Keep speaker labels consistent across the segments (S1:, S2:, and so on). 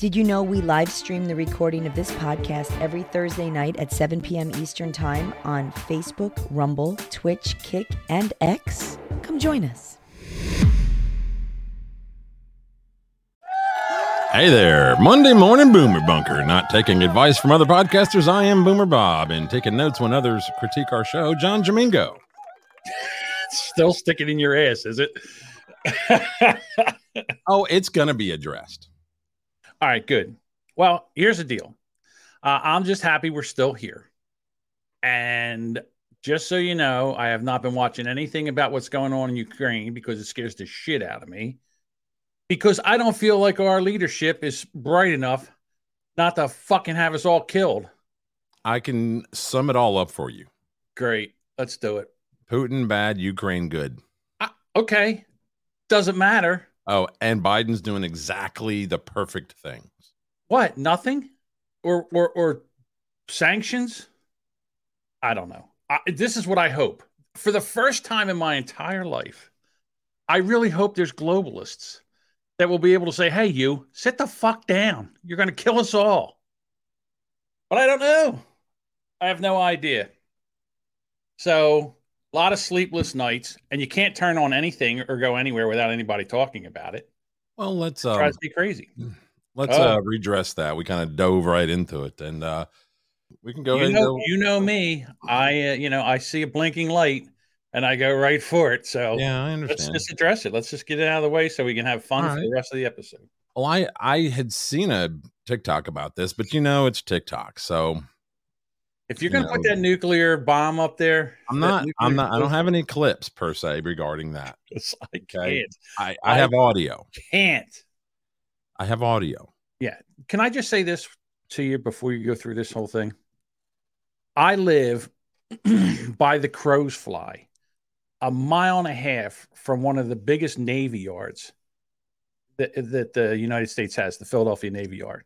S1: Did you know we live stream the recording of this podcast every Thursday night at 7 p.m. Eastern Time on Facebook, Rumble, Twitch, Kick, and X? Come join us.
S2: Hey there, Monday morning Boomer Bunker. Not taking advice from other podcasters, I am Boomer Bob, and taking notes when others critique our show, John Jamingo.
S3: Still sticking in your ass, is it?
S2: oh, it's going to be addressed.
S3: All right, good. Well, here's the deal. Uh, I'm just happy we're still here. And just so you know, I have not been watching anything about what's going on in Ukraine because it scares the shit out of me. Because I don't feel like our leadership is bright enough not to fucking have us all killed.
S2: I can sum it all up for you.
S3: Great. Let's do it.
S2: Putin bad, Ukraine good.
S3: Uh, okay. Doesn't matter.
S2: Oh, and Biden's doing exactly the perfect things.
S3: What? Nothing? Or or or sanctions? I don't know. I, this is what I hope. For the first time in my entire life, I really hope there's globalists that will be able to say, "Hey, you, sit the fuck down. You're going to kill us all." But I don't know. I have no idea. So a lot of sleepless nights, and you can't turn on anything or go anywhere without anybody talking about it.
S2: Well, let's
S3: um, tries to be crazy.
S2: Let's oh. uh, redress that. We kind of dove right into it, and uh, we can go.
S3: You
S2: know,
S3: go. you know me. I, uh, you know, I see a blinking light, and I go right for it. So
S2: yeah, I understand.
S3: Let's just address it. Let's just get it out of the way so we can have fun All for right. the rest of the episode.
S2: Well, I I had seen a TikTok about this, but you know, it's TikTok, so
S3: if you're going to you know, put that nuclear bomb up there,
S2: I'm not. I'm not. I don't have any clips per se regarding that.
S3: I can't.
S2: I, I have audio.
S3: Can't.
S2: I have audio.
S3: Yeah. Can I just say this to you before you go through this whole thing? I live by the crow's fly, a mile and a half from one of the biggest Navy yards that, that the United States has, the Philadelphia Navy Yard.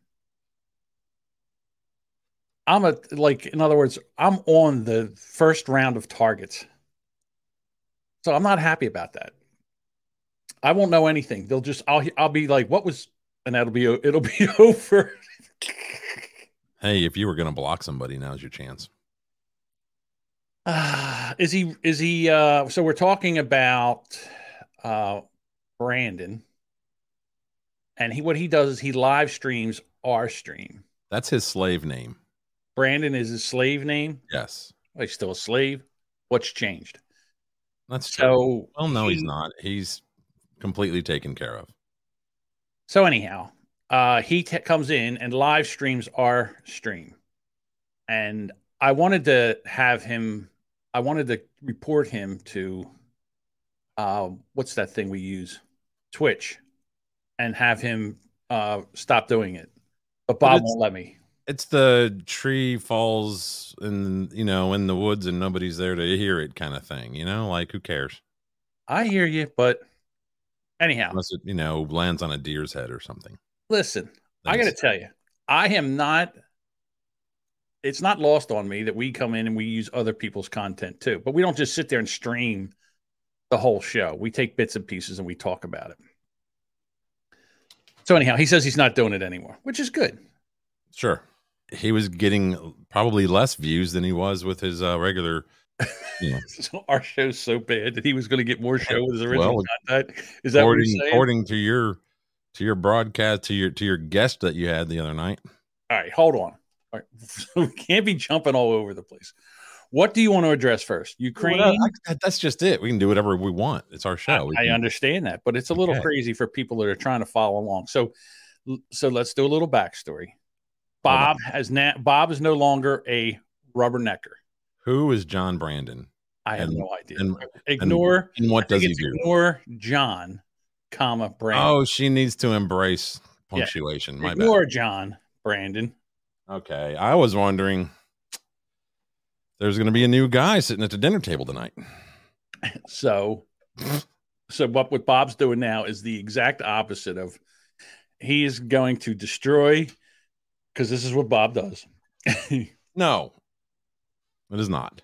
S3: I'm a like in other words, I'm on the first round of targets. So I'm not happy about that. I won't know anything. They'll just I'll I'll be like, what was and that'll be it'll be over.
S2: hey, if you were gonna block somebody, now's your chance.
S3: Uh, is he is he uh so we're talking about uh Brandon and he what he does is he live streams our stream.
S2: That's his slave name.
S3: Brandon is his slave name.
S2: Yes.
S3: Oh, he's still a slave. What's changed?
S2: That's so. True. Well, no, he, he's not. He's completely taken care of.
S3: So anyhow, uh, he t- comes in and live streams our stream, and I wanted to have him. I wanted to report him to, uh, what's that thing we use, Twitch, and have him uh, stop doing it. But Bob but won't let me
S2: it's the tree falls in you know in the woods and nobody's there to hear it kind of thing you know? Like who cares?
S3: I hear you but anyhow.
S2: Unless it you know lands on a deer's head or something.
S3: Listen Thanks. i gotta tell you i am not it's not lost on me that we come in and we use other people's content too but we don't just sit there and stream the whole show. We take bits and pieces and we talk about it. So anyhow he says he's not doing it anymore which is good.
S2: Sure he was getting probably less views than he was with his uh, regular. You know.
S3: so our show's so bad that he was going to get more show with his original well, content. Is that
S2: according,
S3: what
S2: according to your to your broadcast to your to your guest that you had the other night?
S3: All right, hold on. All right, we can't be jumping all over the place. What do you want to address first? Ukraine. Well,
S2: I, that's just it. We can do whatever we want. It's our show.
S3: I, I understand that, but it's a little okay. crazy for people that are trying to follow along. So, so let's do a little backstory. Bob has na- Bob is no longer a rubbernecker.
S2: Who is John Brandon?
S3: I have and, no idea. And, ignore.
S2: And, what does he do?
S3: Ignore John, comma Brandon.
S2: Oh, she needs to embrace punctuation. Yeah.
S3: ignore
S2: bad.
S3: John Brandon.
S2: Okay, I was wondering. There's going to be a new guy sitting at the dinner table tonight.
S3: So, so what what Bob's doing now is the exact opposite of. He is going to destroy because this is what Bob does.
S2: no, it is not.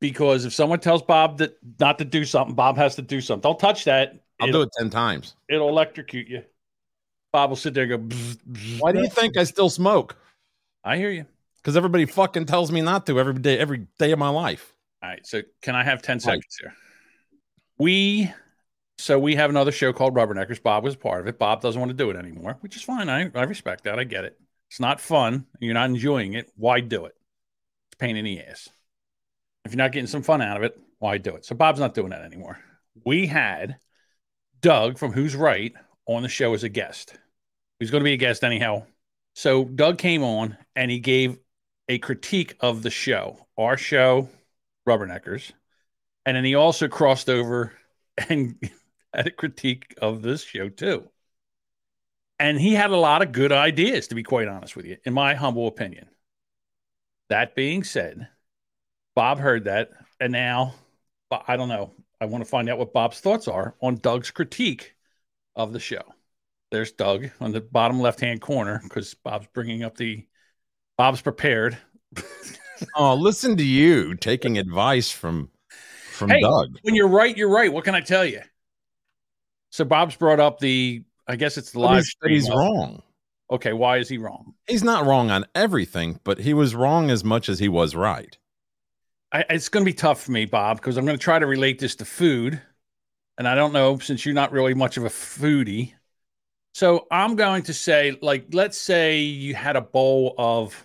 S3: Because if someone tells Bob that not to do something, Bob has to do something. Don't touch that.
S2: I'll it'll, do it ten times.
S3: It'll electrocute you. Bob will sit there and go. "Bzz, bzz."
S2: Why do you think I still smoke?
S3: I hear you.
S2: Because everybody fucking tells me not to every day, every day of my life.
S3: All right. So can I have 10 seconds here? We so we have another show called Rubberneckers. Bob was part of it. Bob doesn't want to do it anymore, which is fine. I, I respect that. I get it. It's not fun. You're not enjoying it. Why do it? It's pain in the ass. If you're not getting some fun out of it, why do it? So Bob's not doing that anymore. We had Doug from Who's Right on the show as a guest. He's going to be a guest anyhow. So Doug came on and he gave a critique of the show, our show, Rubberneckers. And then he also crossed over and had a critique of this show too. And he had a lot of good ideas, to be quite honest with you, in my humble opinion. That being said, Bob heard that. And now, I don't know. I want to find out what Bob's thoughts are on Doug's critique of the show. There's Doug on the bottom left hand corner because Bob's bringing up the Bob's prepared.
S2: Oh, listen to you taking advice from from
S3: Hey,
S2: Doug.
S3: When you're right, you're right. What can I tell you? So Bob's brought up the, I guess it's the live
S2: he's, but
S3: stream.
S2: he's wrong.
S3: Okay, why is he wrong?
S2: He's not wrong on everything, but he was wrong as much as he was right.
S3: I, it's going to be tough for me, Bob, because I'm going to try to relate this to food. And I don't know, since you're not really much of a foodie. So I'm going to say, like, let's say you had a bowl of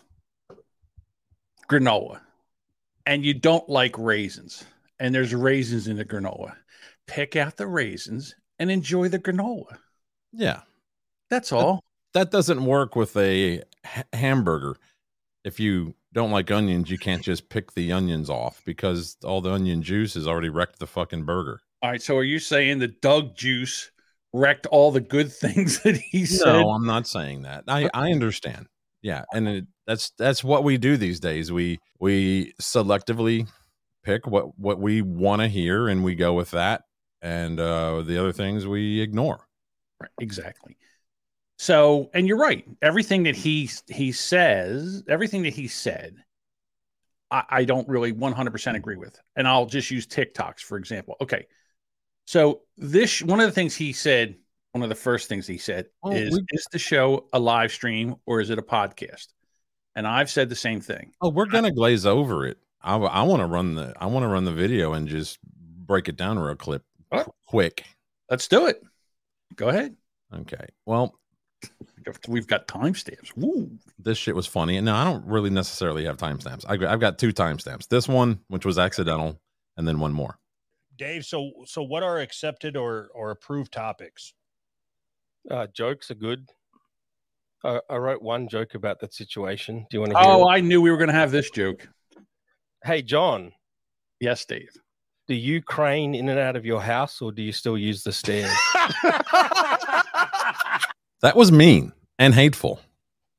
S3: granola and you don't like raisins, and there's raisins in the granola. Pick out the raisins and enjoy the granola.
S2: Yeah.
S3: That's all.
S2: That doesn't work with a ha- hamburger. If you don't like onions, you can't just pick the onions off because all the onion juice has already wrecked the fucking burger.
S3: All right. So are you saying the Doug juice wrecked all the good things that he said?
S2: No, I'm not saying that. I I understand. Yeah, and it, that's that's what we do these days. We we selectively pick what what we want to hear, and we go with that, and uh, the other things we ignore.
S3: Right, exactly. So, and you're right. Everything that he he says, everything that he said, I, I don't really 100% agree with. And I'll just use TikToks for example. Okay, so this one of the things he said, one of the first things he said
S2: Oh,
S3: is,
S2: we-
S3: is the show a live stream or is it a podcast? And I've said the same thing.
S2: Oh, we're gonna glaze over it. I I want to run the I want to run the video and just break it down real clip
S3: right.
S2: quick.
S3: Let's do it. Go ahead.
S2: Okay. Well,
S3: We've got timestamps. Woo.
S2: this shit was funny. And no, I don't really necessarily have timestamps. I- I've got two timestamps. This one, which was accidental, and then one more.
S4: Dave, so so what are accepted or or approved topics?
S5: Uh, jokes are good. I, I wrote one joke about that situation. Do you want to hear?
S3: Oh,
S5: it?
S3: I knew we were going to have this joke.
S5: Hey, John,
S3: Yes, Dave.
S5: Do you crane in and out of your house, or do you still use the stairs?
S2: That was mean and hateful.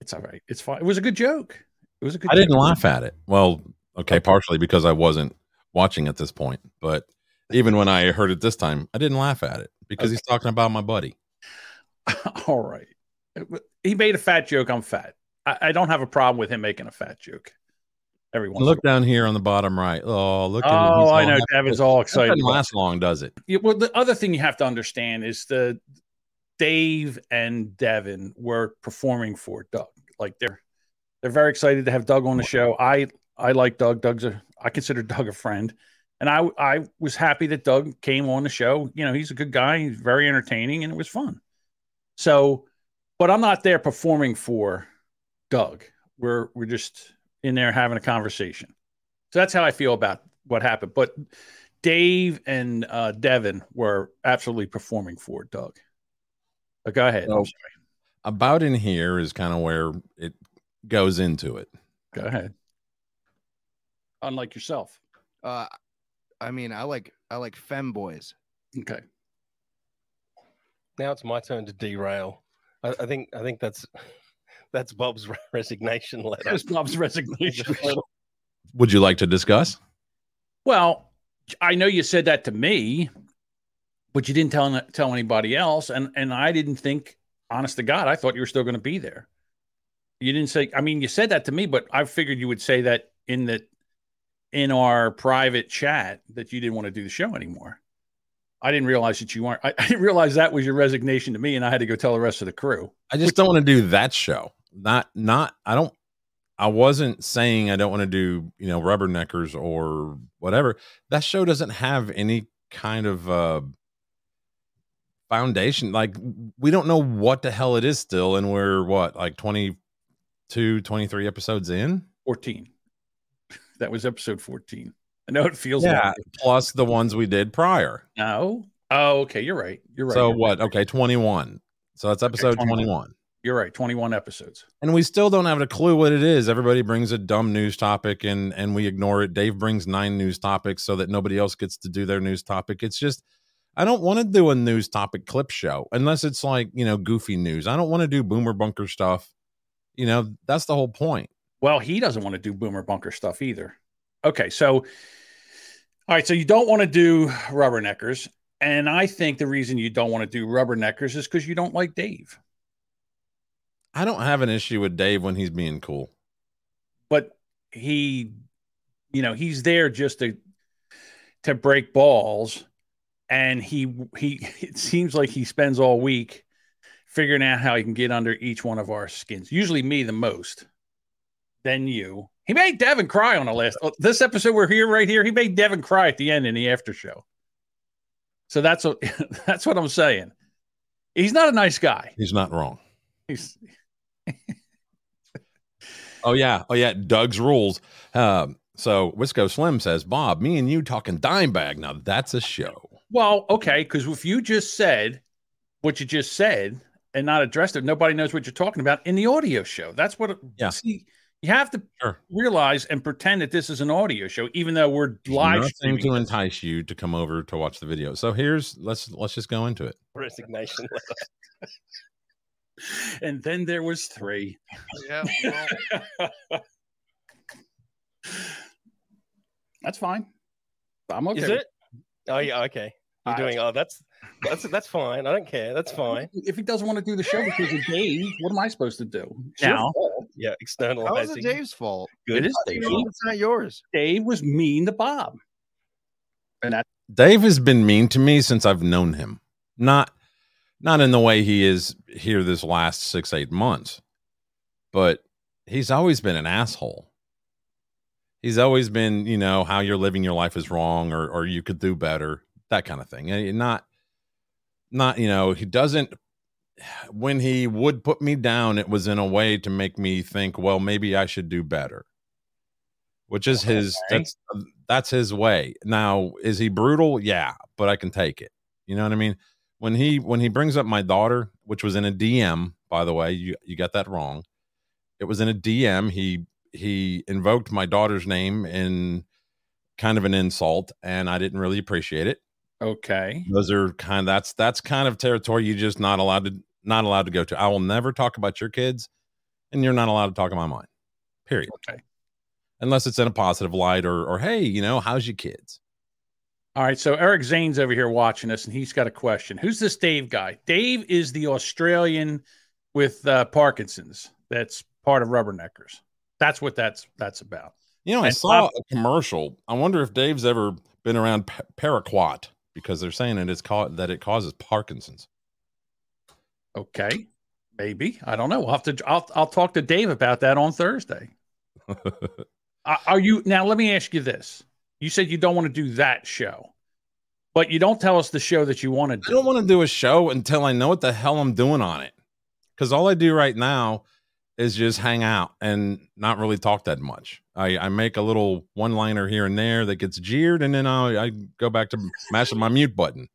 S3: It's all right. It's fine. It was a good joke. It was a good
S2: I didn't laugh at it. Well, okay, partially because I wasn't watching at this point, but even when I heard it this time, I didn't laugh at it because he's talking about my buddy.
S3: All right. He made a fat joke. I'm fat. I, I don't have a problem with him making a fat joke. Every once
S2: Look down here on the bottom right. Oh, look!
S3: Oh, I know. Devin's all
S2: That
S3: excited.
S2: doesn't last long, does it?
S3: Yeah, well, the other thing you have to understand is the Dave and Devin were performing for Doug. Like they're they're very excited to have Doug on the show. I I like Doug. Doug's a I consider Doug a friend, and I I was happy that Doug came on the show. You know, he's a good guy. He's very entertaining, and it was fun. So, but I'm not there performing for Doug. We're we're just in there having a conversation. So that's how I feel about what happened. But Dave and uh, Devin were absolutely performing for it, Doug. But go ahead. I'm
S2: So-
S3: sorry.
S2: About in here is kind of where it goes into it.
S3: Go ahead. Unlike yourself.
S6: Uh, I mean, I like I like femboys.
S3: Okay.
S5: now it's my turn to derail. I, I think I think that's that's Bob's resignation letter.
S3: That's Bob's resignation. Letter.
S2: Would you like to discuss?
S3: well, I know you said that to me, but you didn't tell tell anybody else, and and I didn't think, honest to God, I thought you were still going to be there. You didn't say. I mean, you said that to me, but I figured you would say that in the in our private chat that you didn't want to do the show anymore. I didn't realize that you weren't. I, I didn't realize that was your resignation to me, and I had to go tell the rest of the crew.
S2: I just don't want to do that show. Not not I don't I wasn't saying I don't want to do, you know, rubberneckers or whatever. That show doesn't have any kind of uh foundation. Like we don't know what the hell it is still and we're what, like 22, 23 episodes in?
S3: 14. That was episode 14. I know it feels
S2: Yeah,
S3: longer.
S2: plus the ones we did prior.
S3: No. Oh, okay. You're right. You're right.
S2: So
S3: You're
S2: what?
S3: right.
S2: Okay, 21. So that's episode
S3: 21.
S2: 21.
S3: You're right. 21 episodes.
S2: and we still don't have a clue what it is. Everybody brings a dumb news topic and and we ignore it. Dave brings nine news topics so that nobody else gets to do their news topic. It's just I don't want to do a news topic clip show unless it's like, you know, goofy news. I don't want to do boomer bunker stuff. You know, that's the whole point.
S3: Well, he doesn't want to do boomer bunker stuff either. Okay, so all right, so you don't want to do rubberneckers, and I think the reason you don't want to do rubberneckers is because you don't like Dave.
S2: I don't have an issue with Dave when he's being cool.
S3: But he, you know, he's there just to to break balls, and he he it seems like he spends all week figuring out how he can get under each one of our skins. Usually me the most, then you. He made Devin cry on the last oh, this episode. We're here right here. He made Devin cry at the end in the after show. So that's what that's what I'm saying. He's not a nice guy.
S2: He's not wrong.
S3: He's
S2: Oh yeah. Oh yeah. Doug's rules. Um, so Wisco Slim says, Bob, me and you talking dime bag. Now that's a show.
S3: well, okay, because if you just said what you just said and not addressed it, nobody knows what you're talking about in the audio show. That's what.
S2: Yeah.
S3: See, you have to
S2: Sure.
S3: realize and pretend that this is an audio show, even though we're live
S2: Nothing
S3: streaming.
S2: to
S3: this.
S2: entice you to come over to watch the video. So here's let's let's just go into it.
S5: Resignation.
S3: And then there was three.
S6: Yeah. well,
S3: That's fine. I'm okay.
S5: Is it? Oh yeah, okay. You're
S3: I-
S5: doing oh that's that's that's fine. I don't care. That's fine.
S3: If he doesn't want to do the show because of Dave, what am I supposed to do?
S5: It's
S3: Now,
S5: fault. Yeah, external.
S6: how is it Dave's fault?
S3: it is
S6: You
S3: Dave.
S6: It's not yours.
S3: Dave was mean to Bob. And that
S2: Dave has been mean to me since I've known him. Not not in the way he is here this last six, eight months, but he's always been an asshole. He's always been, you know, how you're living your life is wrong or or you could do better, that kind of thing. And not not, you know, he doesn't when he would put me down, it was in a way to make me think, well, maybe I should do better. Which is his
S3: Okay.
S2: that's that's his way. Now, is he brutal? Yeah, but I can take it. You know what I mean? When he when he brings up my daughter, which was in a DM, by the way, you you got that wrong. It was in a DM. He he invoked my daughter's name in kind of an insult, and I didn't really appreciate it.
S3: okay.
S2: Those are kind that's that's kind of territory you're just not allowed to not allowed to go to. I will never talk about your kids, and you're not allowed to talk about mine. Period.
S3: Okay.
S2: Unless it's in a positive light or or hey, you know, how's your kids?
S3: All right. So Eric Zane's over here watching us, and he's got a question. Who's this Dave guy? Dave is the Australian with uh, Parkinson's. That's part of Rubberneckers. That's what that's that's about.
S2: You know, I
S3: And
S2: saw a commercial. I wonder if Dave's ever been around pa- paraquat because they're saying it is caught that it causes Parkinson's.
S3: Okay. Maybe I don't know. We'll have to. I'll I'll talk to Dave about that on Thursday. Are are you now? Let me ask you this. You said you don't want to do that show, but you don't tell us the show that you want to do.
S2: I don't want to do a show until I know what the hell I'm doing on it. Because all I do right now is just hang out and not really talk that much. I, I make a little one liner here and there that gets jeered, and then I, I go back to mashing my mute button,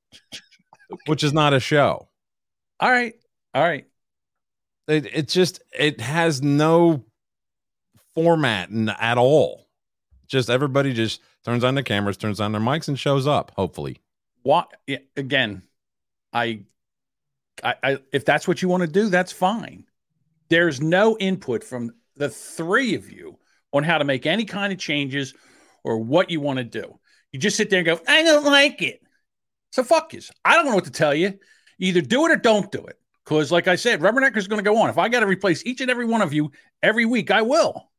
S2: which is not a show.
S3: All right. All right.
S2: It, it just it has no format at all. Just everybody just turns on the cameras, turns on their mics, and shows up. Hopefully,
S3: What again? I, I, I, if that's what you want to do, that's fine. There's no input from the three of you on how to make any kind of changes or what you want to do. You just sit there and go, I don't like it. So fuck you. I don't know what to tell you. Either do it or don't do it. Because, like I said, Rubbernecker is going to go on. If I got to replace each and every one of you every week, I will.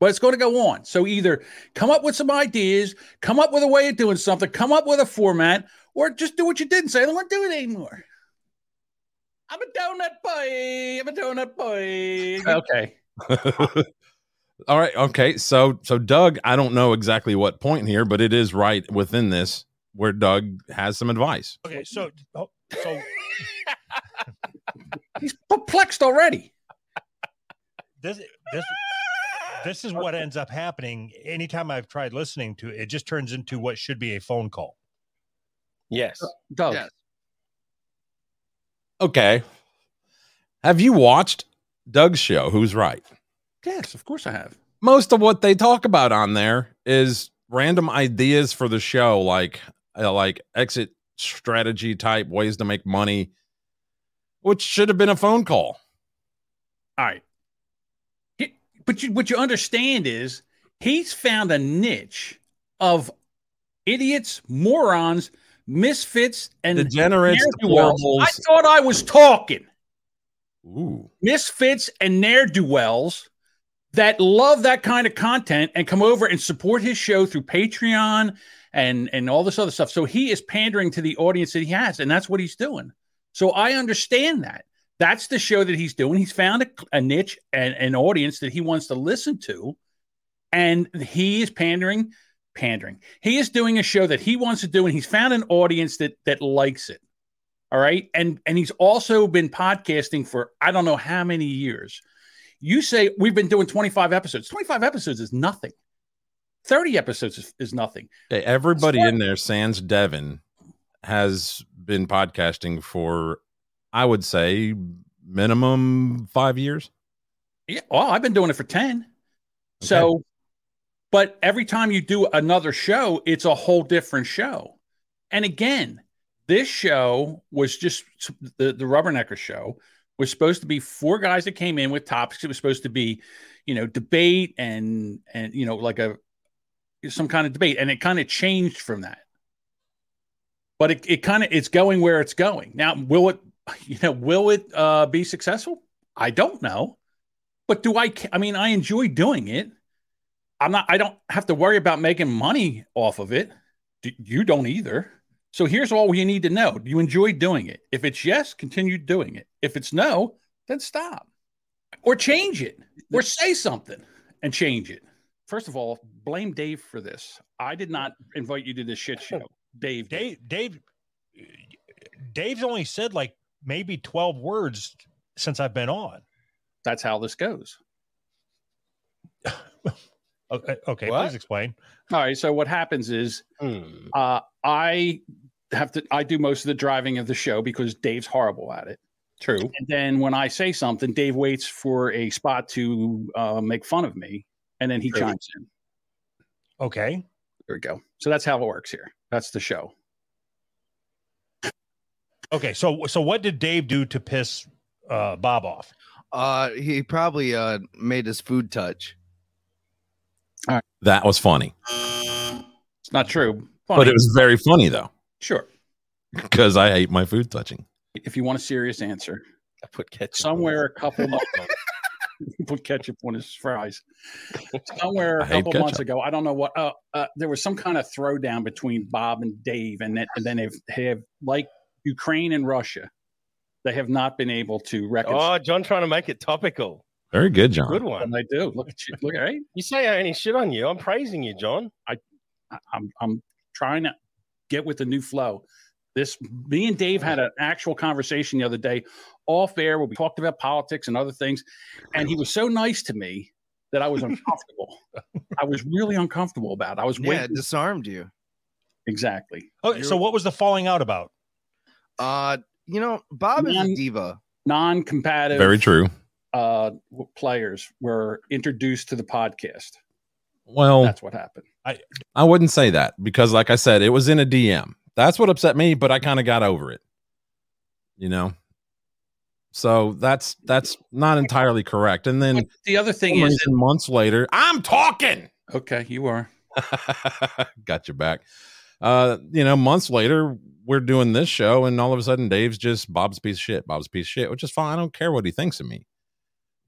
S3: But it's going to go on. So either come up with some ideas, come up with a way of doing something, come up with a format, or just do what you did and say, I don't want to do it anymore. I'm a donut boy. I'm a donut boy. Okay.
S2: All right. Okay. So so Doug, I don't know exactly what point here, but it is right within this where Doug has some advice.
S4: Okay, so oh, so
S3: He's perplexed already.
S4: this this this is what ends up happening anytime I've tried listening to it. It just turns into what should be a phone call.
S5: Yes.
S3: Doug.
S6: Yes.
S2: Okay. Have you watched Doug's show? Who's right?
S3: Yes, of course I have.
S2: Most of what they talk about on there is random ideas for the show, like uh, like exit strategy type ways to make money, which should have been a phone call.
S3: All right. But you, what you understand is he's found a niche of idiots, morons, misfits, and
S2: Degenerates.
S3: I thought I was talking.
S2: Ooh.
S3: misfits and ne'er do wells that love that kind of content and come over and support his show through Patreon and and all this other stuff. So he is pandering to the audience that he has, and that's what he's doing. So I understand that. That's the show that he's doing. He's found a, a niche and an audience that he wants to listen to, and he is pandering, pandering. He is doing a show that he wants to do, and he's found an audience that that likes it. All right. And and he's also been podcasting for I don't know how many years. You say we've been doing 25 episodes. 25 episodes is nothing. 30 episodes is, is nothing.
S2: Okay, everybody in there, sans Devin, has been podcasting for, I would say, minimum five years.
S3: Yeah. Well, I've been doing it for 10. So, but every time you do another show, it's a whole different show. And again, this show was just the, the Rubbernecker show was supposed to be four guys that came in with topics. It was supposed to be, you know, debate and, and, you know, like a, some kind of debate. And it kind of changed from that. But it, it kind of, it's going where it's going. Now, will it, you know, will it uh, be successful? I don't know. But do I, I mean, I enjoy doing it. I'm not, I don't have to worry about making money off of it. D- You don't either. So here's all you need to know. Do you enjoy doing it? If it's yes, continue doing it. If it's no, then stop or change it or say something and change it. First of all, blame Dave for this. I did not invite you to this shit show. Dave.
S4: Dave Dave Dave's only said like maybe 12 words since I've been on.
S3: that's how this goes.
S4: Okay, okay
S5: What?
S4: please explain.
S3: All right. So what happens is
S5: Hmm.
S3: Uh, I have to. I do most of the driving of the show because Dave's horrible at it.
S2: True.
S3: And then when I say something, Dave waits for a spot to uh, make fun of me, and then he
S2: True.
S3: chimes in.
S4: Okay.
S3: There we go. So that's how it works here. That's the show.
S4: Okay. So so what did Dave do to piss uh, Bob off?
S6: Uh, he probably uh made his food touch.
S2: That was funny,
S3: It's not true,
S2: but it was very funny though,
S3: sure.
S2: because I hate my food touching.
S3: If you want a serious answer,
S5: I put ketchup.
S3: somewhere
S5: it.
S3: a couple months put ketchup on his fries. Somewhere
S2: I
S3: a
S2: hate
S3: couple months ago, I don't know what. Uh, uh, there was some kind of throwdown between Bob and Dave, and then, and then they've have like Ukraine and Russia. They have not been able to reconcile.
S5: Oh, John trying to make it topical.
S2: Very good, John.
S5: Good
S3: and
S5: one.
S3: they do. Look at you. Look at right.
S5: You say I only shit on you. I'm praising you, John.
S3: I- I'm I'm trying to get with the new flow. This me and Dave had an actual conversation the other day, off air, where we talked about politics and other things, and he was so nice to me that I was uncomfortable. I was really uncomfortable about. it. I was
S6: Yeah, it disarmed you.
S3: exactly
S4: Okay. So what was the falling out about?
S6: Uh, you know, Bob is a diva.
S3: non-compatible.
S2: Very true.
S3: uh, players were introduced to the podcast.
S2: Well,
S3: That's what happened.
S2: I I wouldn't say that because, like I said, it was in a DM. That's what upset me, but I kind of got over it. You know, so that's that's not entirely correct. And then
S3: The other thing is,
S2: reason months later, I'm talking.
S3: okay, you are.
S2: got your back. Uh, you know, months later, we're doing this show, and all of a sudden, Dave's just Bob's piece of shit. Bob's piece of shit, which is fine. I don't care what he thinks of me.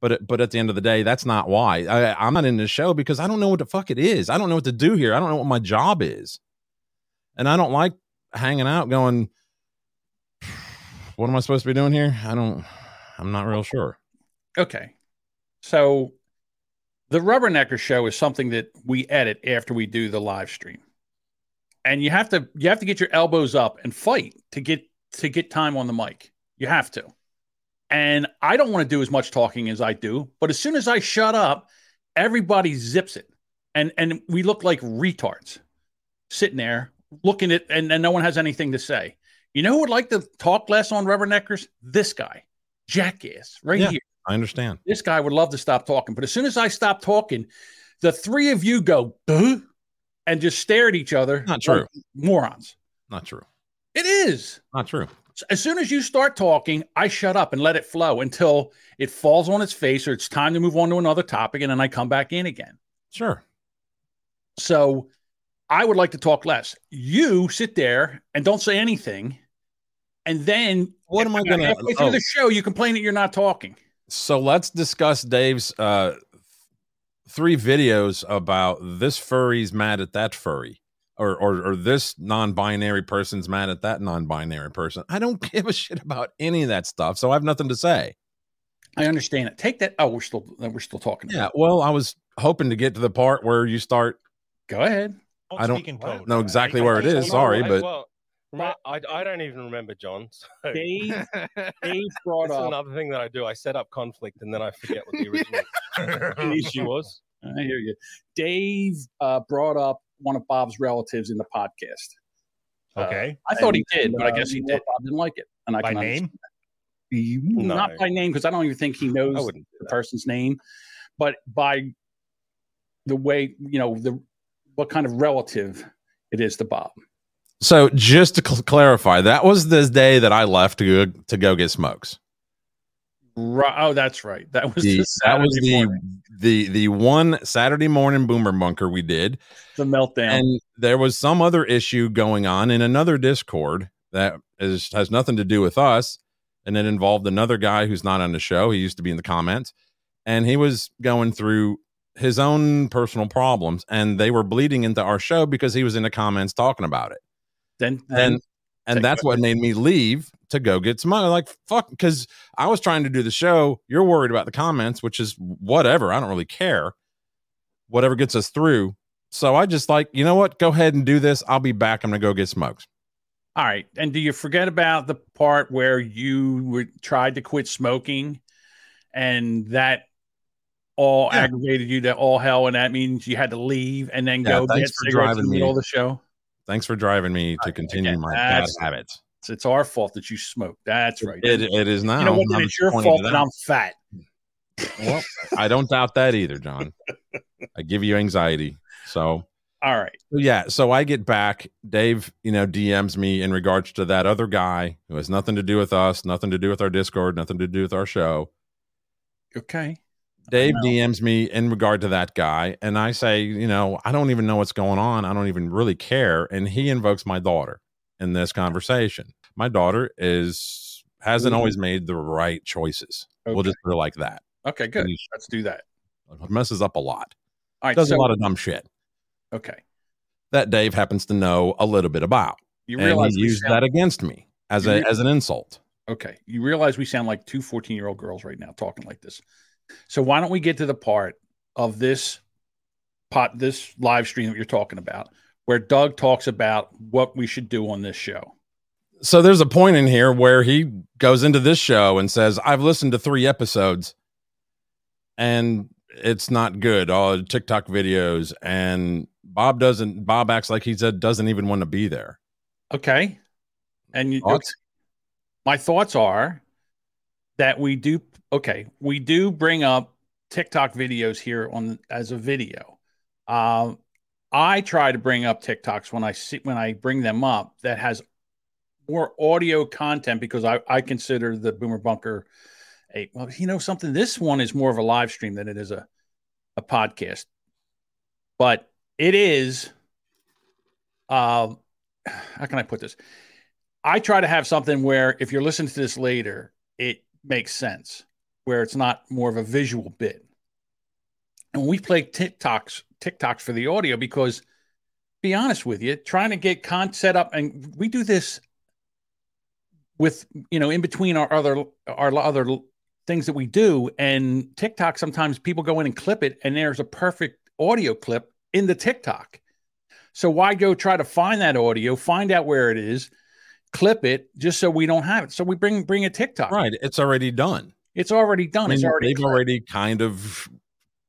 S2: But uh, but at the end of the day, that's not why. I, I'm not in this show because I don't know what the fuck it is. I don't know what to do here. I don't know what my job is, and I don't like hanging out, going, "What am I supposed to be doing here?" I don't. I'm not real sure.
S3: Okay. So the Rubbernecker show is something that we edit after we do the live stream. And you have to you have to get your elbows up and fight to get to get time on the mic. You have to. And I don't want to do as much talking as I do, but as soon as I shut up, everybody zips it. And and we look like retards sitting there looking at and, and no one has anything to say. You know who would like to talk less on rubberneckers? This guy. Jackass, right
S2: Yeah.
S3: here
S2: I understand.
S3: this guy would love to stop talking. But as soon as I stop talking, the three of you go "Huh?" And just stare at each other.
S2: Not true.
S3: morons.
S2: Not true.
S3: It is.
S2: Not true.
S3: As soon as you start talking, I shut up and let it flow until it falls on its face or it's time to move on to another topic, and then I come back in again.
S2: Sure.
S3: So I would like to talk less. You sit there and don't say anything. And then
S2: What am I gonna-
S3: halfway through
S2: oh.
S3: the show, you complain that you're not talking.
S2: So let's discuss Dave's uh, three videos about this furry's mad at that furry, or, or or this non-binary person's mad at that non-binary person. I don't give a shit about any of that stuff, so I have nothing to say.
S3: I understand it. Take that. Oh, we're still we're still talking.
S2: Yeah. Well, I was hoping to get to the part where you start.
S3: Go ahead.
S2: I don't
S4: speak in code.
S2: know exactly
S4: I-
S2: where it
S4: I-
S2: is. Sorry,
S5: I-
S2: but
S5: well, remem- I, I don't even remember John. So
S3: Dave, Dave brought
S5: this is
S3: up.
S5: another thing that I do. I set up conflict and then I forget what the original issue was.
S3: I hear you. Dave uh, brought up one of Bob's relatives in the podcast. Uh,
S4: Okay.
S3: I thought he did, but I uh, guess he you did. Bob didn't like it, and I
S4: By
S3: can
S4: name?
S3: understand. Not
S5: No.
S3: by name, because I don't even think he knows
S5: I wouldn't. do
S3: the
S5: that.
S3: person's name, but by the way you know the what kind of relative it is to Bob.
S2: So just to cl- clarify, that was the day that I left to go to go get smokes.
S3: Right. Oh, that's right. That was
S2: The-
S3: the
S2: that was the
S3: morning,
S2: the the one Saturday morning boomer bunker we did.
S3: the meltdown.
S2: and there was some other issue going on in another discord that is has nothing to do with us and it involved another guy who's not on the show he used to be in the comments and he was going through his own personal problems and they were bleeding into our show because he was in the comments talking about it
S3: then, then
S2: and and that's what made me leave to go get some money. Like fuck because i was trying to do the show. You're worried about the comments which is whatever. I don't really care. Whatever gets us through. So i just like you know what? Go ahead and do this. I'll be back. I'm gonna go get smokes
S3: All right. And do you forget about the part where you were, tried to quit smoking? And that all
S2: Yeah.
S3: aggravated you to all hell? And that means you had to leave and then
S2: Yeah,
S3: go get cigarettes in the middle of the show?
S2: Thanks for driving me to continue my bad habits
S3: It's, it's our fault that you smoke. That's right.
S2: it, it is now
S3: you know what? Then it's your fault that I'm fat.
S2: well, i don't doubt that either john i give you anxiety so
S3: All right.
S2: yeah so i get back dave you know dms me in regards to that other guy who has nothing to do with us nothing to do with our discord nothing to do with our show
S3: Okay.
S2: Dave dms me in regard to that guy and i say you know i don't even know what's going on i don't even really care and he invokes my daughter in this conversation my daughter is hasn't
S3: Mhm.
S2: always made the right choices we'll just put it like that
S3: Okay, good. Let's do that.
S2: messes up a lot
S3: All right.
S2: does
S3: so,
S2: a lot of dumb shit
S3: okay.
S2: that dave happens to know a little bit about
S3: You
S2: and
S3: realize
S2: he used
S3: sound-
S2: that against me as
S3: You
S2: a
S3: re-
S2: as an insult
S3: Okay. You realize we sound like two 14 year old girls right now talking like this. So why don't we get to the part of this pot, this live stream that you're talking about, where Doug talks about what we should do on this show?
S2: so there's a point in here where he goes into this show and says i've listened to three episodes and it's not good all tiktok videos and bob doesn't bob acts like he said doesn't even want to be there
S3: Okay. And you,
S2: Thoughts?
S3: my thoughts are that we do, okay, we do bring up TikTok videos here on as a video. Um, I try to bring up TikToks when I see when I bring them up that has more audio content because I, I consider the Boomer Bunker a well, you know something. This one is more of a live stream than it is a a podcast, but it is. Um, how can I put this? I try to have something where if you're listening to this later, it makes sense, where it's not more of a visual bit. And we play TikToks, TikToks for the audio because be honest with you, trying to get con set up, and we do this with you know in between our other our other things that we do, and TikTok. Sometimes people go in and clip it, and there's a perfect audio clip in the TikTok. So why go try to find that audio, find out where it is, clip it, just so we don't have it. So we bring bring a TikTok.
S2: Right. It's already done.
S3: It's already done.
S2: I mean,
S3: it's already
S2: they've already kind of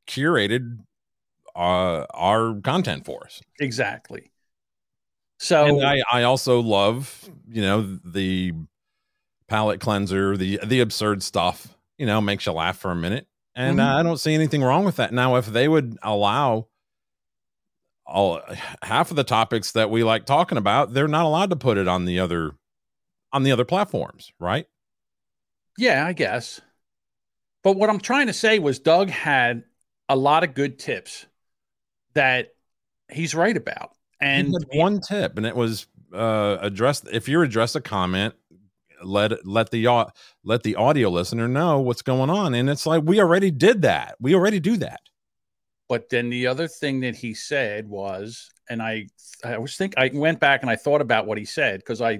S2: curated uh, our content for us.
S3: exactly. So
S2: and I, I also love, you know, the palate cleanser, the the absurd stuff. You know, makes you laugh for a minute, and
S3: Mhm.
S2: uh, I don't see anything wrong with that. Now, if they would allow all half of the topics that we like talking about, they're not allowed to put it on the other on the other platforms, right?
S3: Yeah, I guess. But what I'm trying to say was Doug had a lot of good tips that he's right about.
S2: And one tip, and it was uh, address if you address a comment, let let the let the audio listener know what's going on, and it's like we already did that. We already do that.
S3: but then the other thing that he said was, and I I was think I went back and I thought about what he said because I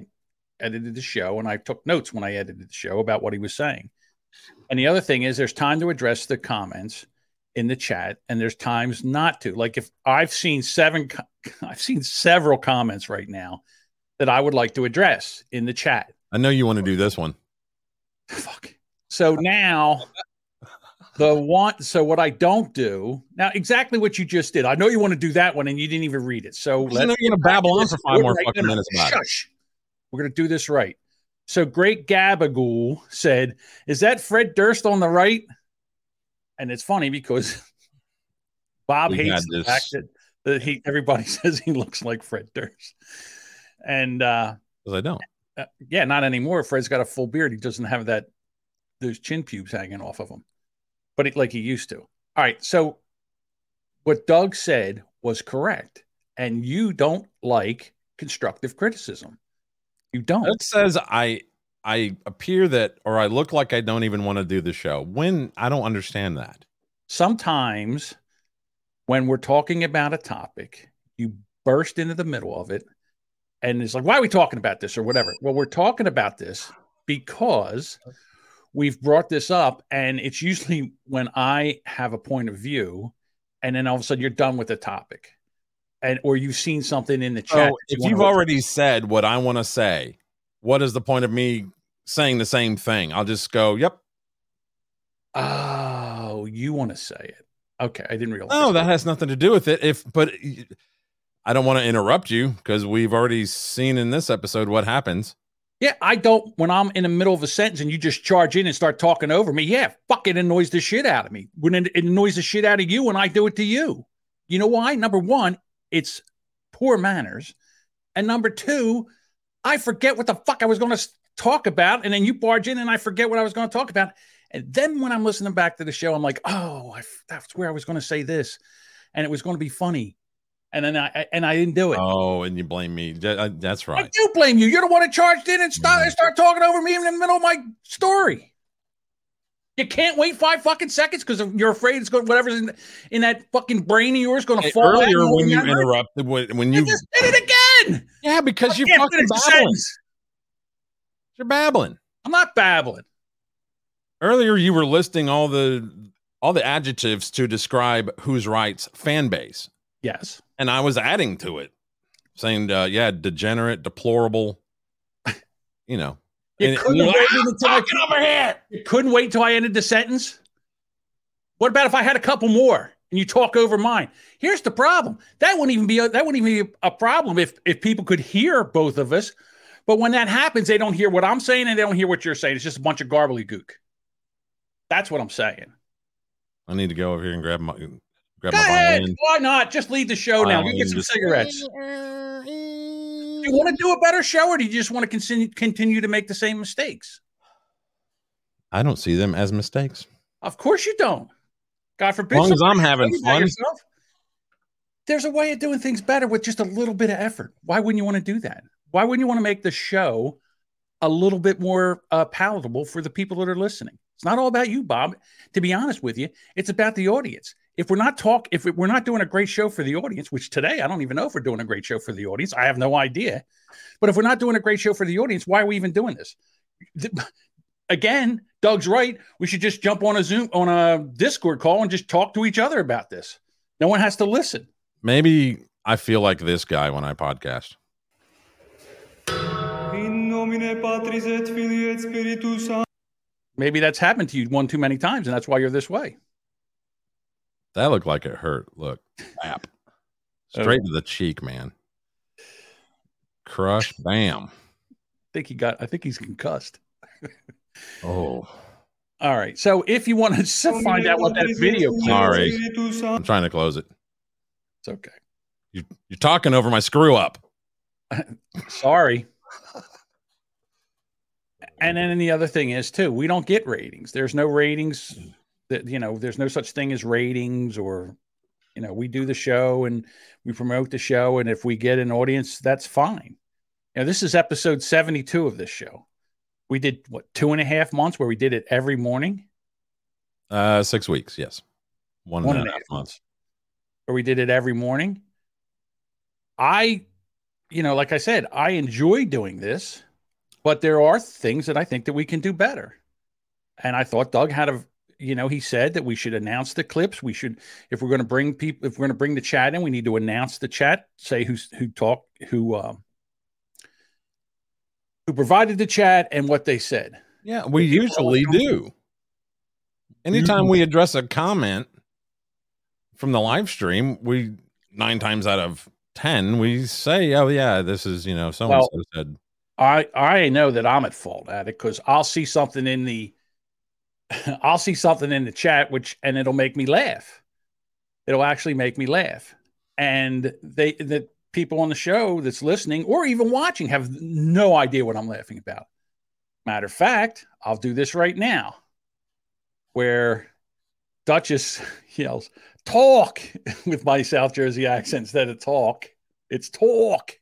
S3: edited the show and I took notes when I edited the show about what he was saying. And the other thing is there's time to address the comments in the chat and there's times not to. Like if I've seen seven I've seen several comments right now that I would like to address in the chat.
S2: I know you want to do this one.
S3: Fuck. So now the one so what I don't do now exactly what you just did. I know you want to do that one and you didn't even read it. So
S2: I know you're going to babble on for five more fucking minutes.
S3: Shush. We're gonna do this right. So great Gabagool said, Is that Fred Durst on the right? And it's funny because Bob
S2: We
S3: hates the fact that, that he everybody says he looks like Fred Durst. And uh
S2: I don't.
S3: uh, yeah, not anymore. Fred's got a full beard. He doesn't have that those chin pubes hanging off of him, but it, like he used to. All right. So what Doug said was correct, and you don't like constructive criticism. You don't.
S2: It says I I appear that or I look like I don't even want to do the show. When I don't understand that.
S3: Sometimes when we're talking about a topic, you burst into the middle of it, and it's like, "Why are we talking about this?" or whatever. Well, we're talking about this because we've brought this up and it's usually when i have a point of view and then all of a sudden you're done with the topic and or you've seen something in the chat
S2: Oh, if
S3: wanna
S2: you've already said what I want to say, what is the point of me saying the same thing? I'll just go, "Yep."
S3: oh you want to say it okay i didn't realize
S2: No, that has nothing to do with it. If but I don't want to interrupt you because we've already seen in this episode what happens.
S3: yeah i don't when i'm in the middle of a sentence and you just charge in and start talking over me yeah fuck it annoys the shit out of me when it, it annoys the shit out of you when i do it to you you know why number one it's poor manners and number two i forget what the fuck i was going to talk about and then you barge in and i forget what i was going to talk about and then when i'm listening back to the show i'm like oh I, that's where i was going to say this and it was going to be funny and then i and i didn't do it
S2: Oh, and you blame me. Th- uh, That's right.
S3: I do blame you. You're the one that charged in and start, start talking over me in the middle of my story. You can't wait five fucking seconds because you're afraid it's going whatever's in, in that fucking brain of yours going to fall.
S2: earlier when you
S3: it.
S2: interrupted, when, when
S3: you
S2: you
S3: just did it again.
S2: yeah, because you
S3: I can't
S2: fucking babbling. You're babbling.
S3: I'm not babbling.
S2: Earlier, you were listing all the all the adjectives to describe who's right's fan base,
S3: Yes.
S2: and I was adding to it, saying, uh, "Yeah, degenerate, deplorable." You know,
S3: You
S2: And-
S3: couldn't
S2: and
S3: wait
S2: like,
S3: until I,
S2: over here.
S3: you couldn't wait until I ended the sentence. What about if I had a couple more and you talk over mine? Here's the problem. That wouldn't even be a, that wouldn't even be a problem if if people could hear both of us. But when that happens, they don't hear what I'm saying and they don't hear what you're saying. It's just a bunch of garbly gook. That's what I'm saying.
S2: I need to go over here and grab my grab
S3: Go
S2: my
S3: ahead.
S2: violin.
S3: Why not? Just leave the show now. Go get some
S2: Violin.
S3: cigarettes. Uh, Do you want to do a better show or do you just want to continue continue to make the same mistakes?
S2: I don't see them as mistakes.
S3: Of course you don't. God forbid.
S2: As long as I'm having
S3: tell you about
S2: fun.
S3: yourself. There's a way of doing things better with just a little bit of effort. Why wouldn't you want to do that? Why wouldn't you want to make the show a little bit more uh, palatable for the people that are listening? It's not all about you, Bob. To be honest with you, it's about the audience. If if we're not talk, if we're not doing a great show for the audience, which today I don't even know if we're doing a great show for the audience. I have no idea. But if we're not doing a great show for the audience, why are we even doing this? Again, Doug's right. We should just jump on a Zoom on a Discord call and just talk to each other about this. No one has to listen.
S2: Maybe I feel like this guy when I podcast.
S7: In nomine Patris et Filii et Spiritus Sancti.
S3: Maybe that's happened to you one too many times, and that's why you're this way.
S2: That looked like it hurt. Look, Bap. straight to the cheek, man. Crush, bam.
S3: I think he got. I think he's concussed.
S2: Oh,
S3: All right. So if you want to find out what that video clip,
S2: Sorry. I'm trying to close it.
S3: it's okay.
S2: You, you're talking over my screw up.
S3: Sorry. And then the other thing is too, we don't get ratings. There's no ratings that you know, there's no such thing as ratings or you know, we do the show and we promote the show and if we get an audience, that's fine. You know, this is episode 72 of this show. We did what two and a half months where we did it every morning,
S2: Uh, six weeks. Yes, one,
S3: one
S2: and a half months.
S3: where we did it every morning. I, you know, like I said, I enjoy doing this, but there are things that I think that we can do better. And I thought Doug had a, you know, he said that we should announce the clips. We should, if we're going to bring people, if we're going to bring the chat in, we need to announce the chat, say who's who talked, who, um, who provided the chat and what they said.
S2: Yeah, we
S3: are
S2: usually do. Anytime we address a comment from the live stream, we nine times out of ten we say, "Oh yeah, this is you know so and so said."
S3: I I know that I'm at fault at it because I'll see something in the I'll see something in the chat which and it'll make me laugh. It'll actually make me laugh. And they the people on the show that's listening or even watching have no idea what I'm laughing about. Matter of fact, I'll do this right now. Where Duchess yells, talk with my South Jersey accent instead of talk. It's talk.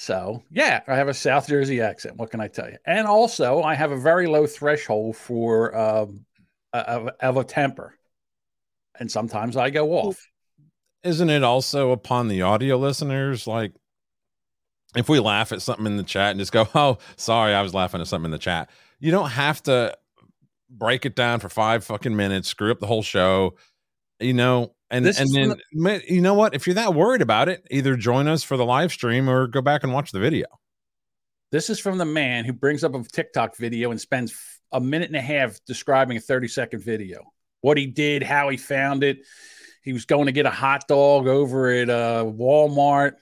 S3: So, yeah, I have a South Jersey accent. What can I tell you? And also, I have a very low threshold for um, of, of a temper, and sometimes I go off.
S2: Isn't it also upon the audio listeners? Like, if we laugh at something in the chat and just go, "Oh, sorry, I was laughing at something in the chat," you don't have to break it down for five fucking minutes, screw up the whole show, you know. And
S3: This
S2: and then you know what? If you're that worried about it, either join us for the live stream or go back and watch the video.
S3: This is from the man who brings up a TikTok video and spends a minute and a half describing a 30 second video. What he did, how he found it. He was going to get a hot dog over at uh, Walmart,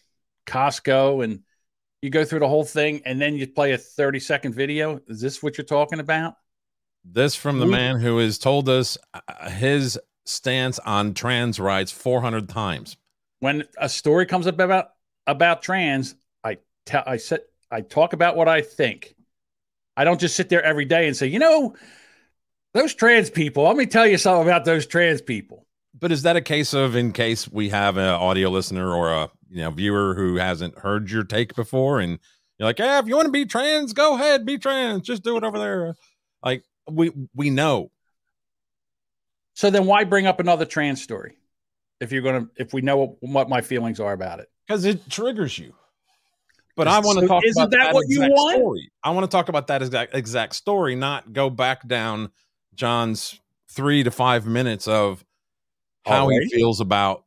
S3: Costco, and you go through the whole thing and then you play a 30 second video. Is this what you're talking about?
S2: This from the man who has told us uh, his stance on trans rights 400 times.
S3: when a story comes up about about trans, I tell I said I talk about what I think. I don't just sit there every day and say, you know, those trans people. Let me tell you something about those trans people.
S2: But is that a case of in case we have an audio listener or a you know viewer who hasn't heard your take before, and you're like, yeah, if you want to be trans, go ahead, be trans, just do it over there. Like we we know
S3: So then, why bring up another trans story if you're gonna if we know what, what my feelings are about it?
S2: because it triggers you. But I want to
S3: So
S2: talk
S3: isn't
S2: about
S3: that
S2: that,
S3: what you
S2: exact
S3: want?
S2: story. I want to talk about that exact exact story, not go back down John's three to five minutes of how
S3: Alright.
S2: he feels about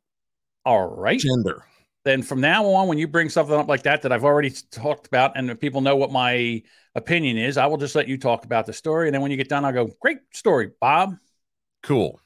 S3: All right.
S2: gender.
S3: then from now on, when you bring something up like that that I've already talked about, and people know what my opinion is, I will just let you talk about the story. And then when you get done, I'll go, "Great story, Bob."
S2: Cool.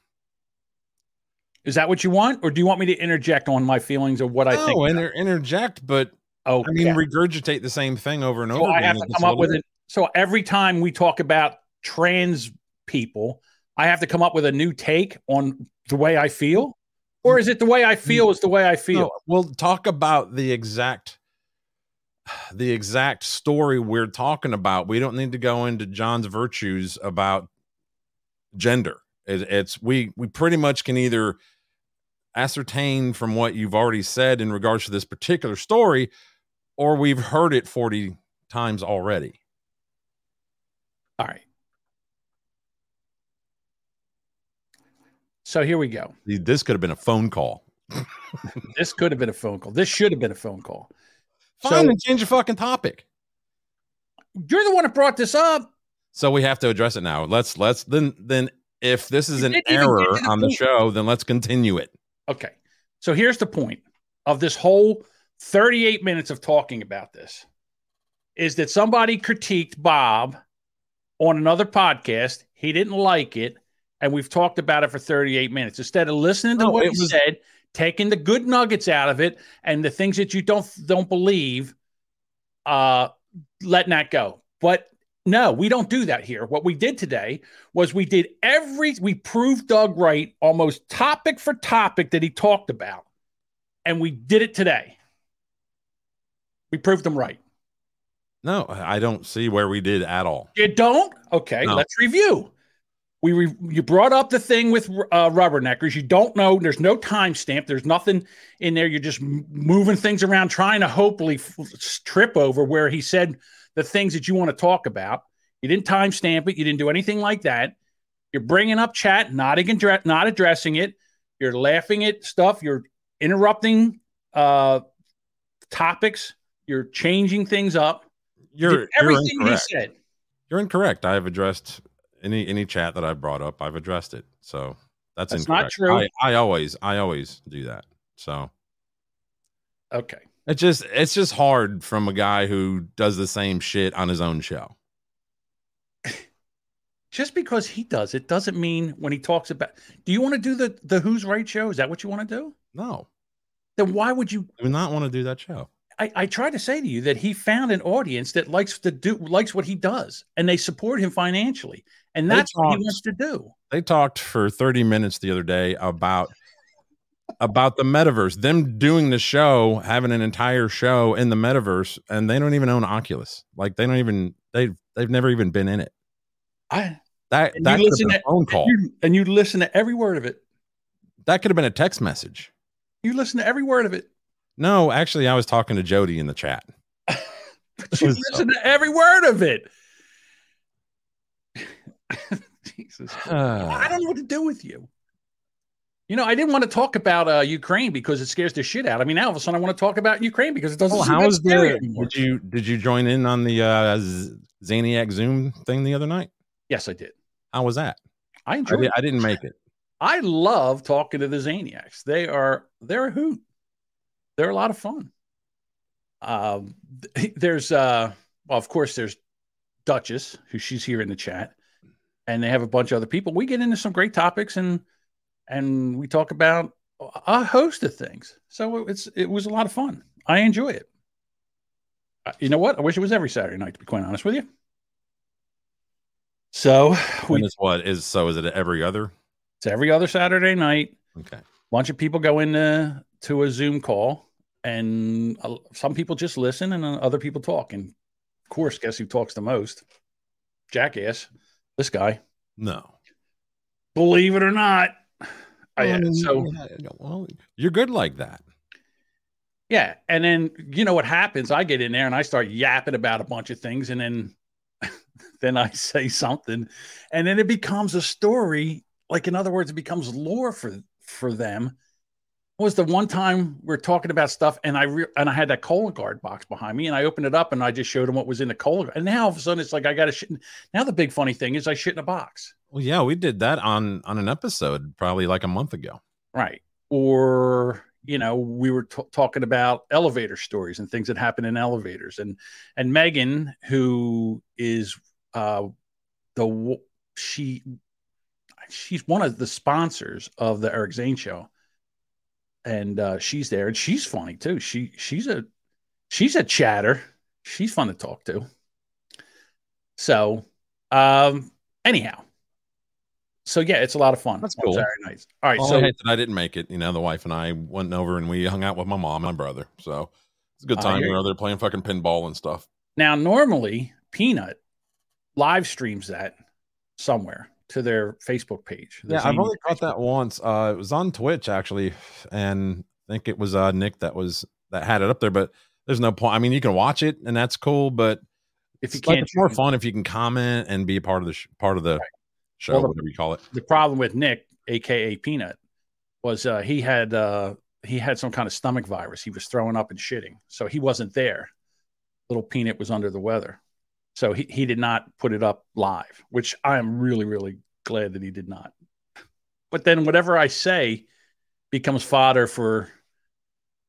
S3: Is that what you want, or do you want me to interject on my feelings of what I
S2: no,
S3: think?
S2: inter- interject, but
S3: Oh,
S2: I mean, regurgite the same thing over and over.
S3: so I
S2: again.
S3: have to come up with it. So every time we talk about trans people, I have to come up with a new take on the way I feel, or is it the way I mm. feel is the way I feel?
S2: No, we'll talk about the exact the exact story we're talking about. We don't need to go into John's virtues about gender. It, it's we we pretty much can either ascertain from what you've already said in regards to this particular story, or we've heard it 40 times already.
S3: All right. So here we go.
S2: This could have been a phone call.
S3: This could have been a phone call. This should have been a phone call.
S2: Fine,
S3: So
S2: and change the fucking topic.
S3: you're the one that brought this up.
S2: So we have to address it now. Let's let's then then if this is an
S3: didn't even get
S2: error on the show, then let's continue it.
S3: Okay. So here's the point of this whole 38 minutes of talking about this is that somebody critiqued Bob on another podcast. He didn't like it. And we've talked about it for 38 minutes. Instead of listening to
S2: No,
S3: what he
S2: was-
S3: said, taking the good nuggets out of it and the things that you don't don't believe, uh, letting that go. But no, we don't do that here. What we did today was we did every we proved Doug right almost topic for topic that he talked about. And we did it today. We proved him right.
S2: No, I don't see where we did at all.
S3: You don't? Okay,
S2: No.
S3: let's review. We re- you brought up the thing with uh, rubberneckers. You don't know. There's no timestamp. There's nothing in there. You're just m- moving things around, trying to hopefully f- trip over where he said the things that you want to talk about. You didn't timestamp it. You didn't do anything like that. You're bringing up chat, not addre- not addressing it. You're laughing at stuff. You're interrupting uh, topics. You're changing things up. You
S2: You're
S3: did
S2: you're
S3: everything he said.
S2: You're incorrect. I've addressed any any chat that I've brought up. I've addressed it. So that's,
S3: That's not true.
S2: I, I always I always do that. So
S3: Okay.
S2: It's just it's just hard from a guy who does the same shit on his own show.
S3: just because he does it doesn't mean when he talks about do you want to do the the who's right show? Is that what you want to do?
S2: No,
S3: then why would you
S2: I not want to do that show.
S3: I, I try to say to you that he found an audience that likes to do likes what he does and they support him financially and that's what he wants to do.
S2: They talked for 30 minutes the other day about about the metaverse. Them doing the show, having an entire show in the metaverse, and they don't even own Oculus. Like they don't even they they've never even been in it.
S3: I
S2: That
S3: And
S2: that
S3: you
S2: could have
S3: listen
S2: been a
S3: to-
S2: phone call.
S3: you, and you listen to every word of it
S2: That could have been a text message.
S3: you listen to every word of it
S2: No, actually, I was talking to Jody in the chat.
S3: you listen to every word of it jesus I don't know what to do with you. You know, I didn't want to talk about uh, Ukraine because it scares the shit out. of me. now all of a sudden I want to talk about Ukraine because it doesn't.
S2: Well,
S3: seem
S2: how was
S3: scary anymore.
S2: Did you did you join in on the uh, Z- Zaniac Zoom thing the other night?
S3: Yes, I did.
S2: How was that?
S3: I
S2: I,
S3: enjoyed.
S2: did,
S3: it.
S2: I didn't make it.
S3: I love talking to the Zaniacs. They are they're a hoot. They're a lot of fun. Um, there's uh, well, of course, there's Duchess, who she's here in the chat, and they have a bunch of other people. We get into some great topics and and we talk about a host of things. So it's it was a lot of fun. I enjoy it. Uh, You know what? I wish it was every Saturday night. To be quite honest with you. So
S2: When
S3: we,
S2: it's what is so? Is it every other?
S3: it's every other Saturday night.
S2: Okay.
S3: bunch of people go into to a Zoom call, and uh, some people just listen, and uh, other people talk. And of course, guess who talks the most? Jackass, this guy.
S2: No.
S3: Believe it or not.
S2: Oh, I, Well,
S3: so
S2: yeah, well, you're good like that.
S3: yeah, and then you know what happens? I get in there and I start yapping about a bunch of things, and then then I say something, and then it becomes a story. Like in other words, it becomes lore for for them. Was the one time we're talking about stuff, and I re- and I had that cola guard box behind me, and I opened it up, and I just showed him what was in the cola, guard. and now all of a sudden it's like I got to shit. in- Now the big funny thing is I shit in a box,
S2: Well, yeah, we did that on on an episode probably like a month ago.
S3: right? Or you know we were t- talking about elevator stories and things that happen in elevators, and and Megan, who is uh the she she's one of the sponsors of the Eric Zane show. And uh, she's there, and she's funny too. She she's a she's a chatter. She's fun to talk to. So, um, anyhow, so yeah, it's a lot of fun.
S2: That's cool.
S3: Saturday nights. All right,
S2: All
S3: so
S2: I that I didn't make it. You know, the wife and I went over and we hung out with my mom and my brother. So it's a good time. You. know, they're playing fucking pinball and stuff.
S3: now normally Peanut live streams that somewhere to their Facebook page.
S2: Yeah, I've only caught that once. Uh, it was on Twitch actually, and I think it was uh, Nick that was that had it up there. But there's no point. I mean, you can watch it, and that's cool. But
S3: If you
S2: it's
S3: can't
S2: it's more fun if you can comment and be a part of the sh- part of the show,
S3: Well,
S2: whatever you call it.
S3: the problem with Nick, aka Peanut, was uh, he had uh, he had some kind of stomach virus. He was throwing up and shitting, so he wasn't there. Little Peanut was under the weather, so he he did not put it up live, which I am really really glad that he did not. But then whatever I say becomes fodder for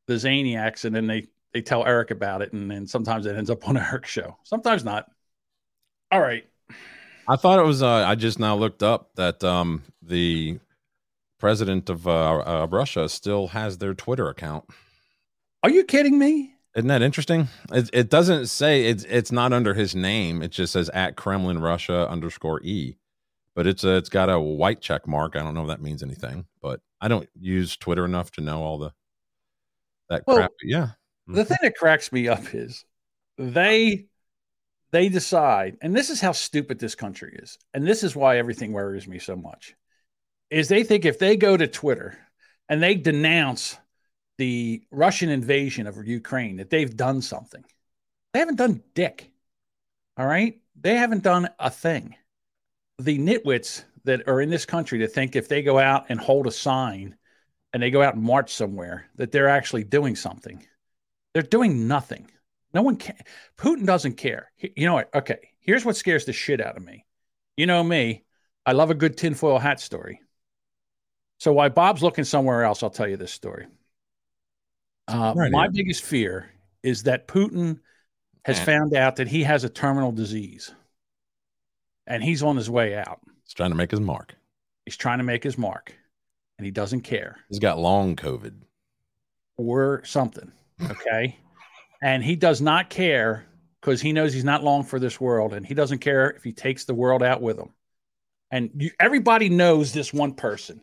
S3: the Zaniacs, and then they they tell Eric about it, and then sometimes it ends up on a Eric show. Sometimes not. All right.
S2: I thought it was. Uh, I just now looked up that um, the president of uh, uh, Russia still has their Twitter account.
S3: Are you kidding me?
S2: Isn't that interesting? It, it doesn't say it's it's not under his name. It just says at Kremlin Russia underscore e, but it's a, it's got a white check mark. I don't know if that means anything, but I don't use Twitter enough to know all the that
S3: Well,
S2: crap. Yeah,
S3: the thing that cracks me up is they they decide and this is how stupid this country is and this is why everything worries me so much is they think if they go to twitter and they denounce the russian invasion of ukraine that they've done something they haven't done dick all right they haven't done a thing the nitwits that are in this country to think if they go out and hold a sign and they go out and march somewhere that they're actually doing something they're doing nothing. No one can. Putin doesn't care. You know what? Okay. Here's what scares the shit out of me. You know me. I love a good tinfoil hat story. So while Bob's looking somewhere else, I'll tell you this story. Uh,
S2: Right
S3: my
S2: here.
S3: biggest fear is that Putin has found out that he has a terminal disease, and he's on his way out.
S2: he's trying to make his mark.
S3: He's trying to make his mark, and he doesn't care.
S2: He's got long COVID.
S3: or something. Okay. and he does not care because he knows he's not long for this world and he doesn't care if he takes the world out with him. And you, everybody knows this one person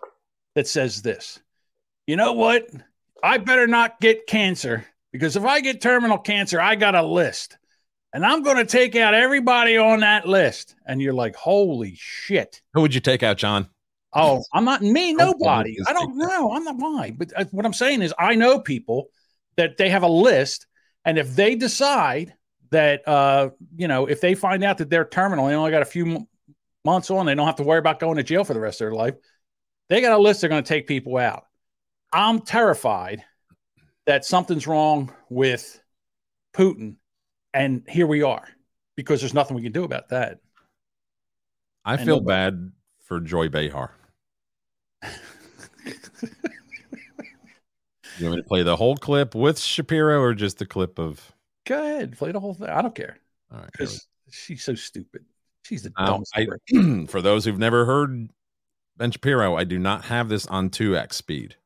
S3: that says this you know what? I better not get cancer because if I get terminal cancer, I got a list and I'm going to take out everybody on that list. And you're like, holy shit.
S2: Who would you take out, John?
S3: Oh, I'm not me, nobody. I don't know. I'm not why. But uh, what I'm saying is, I know people that they have a list, and if they decide that, uh, you know, if they find out that they're terminal, they only got a few months on, they don't have to worry about going to jail for the rest of their life. They got a list. They're going to take people out. I'm terrified that something's wrong with Putin, and here we are because there's nothing we can do about that.
S2: I
S3: And
S2: feel
S3: nobody-
S2: bad for Joy Behar. You want me to play the whole clip with Shapiro or just the clip of?
S3: Go ahead, play the whole thing. I don't care.
S2: All right. here
S3: because she's so stupid. She's the
S2: Now,
S3: dumbest.
S2: I, for those who've never heard Ben Shapiro, I do not have this on 2x speed.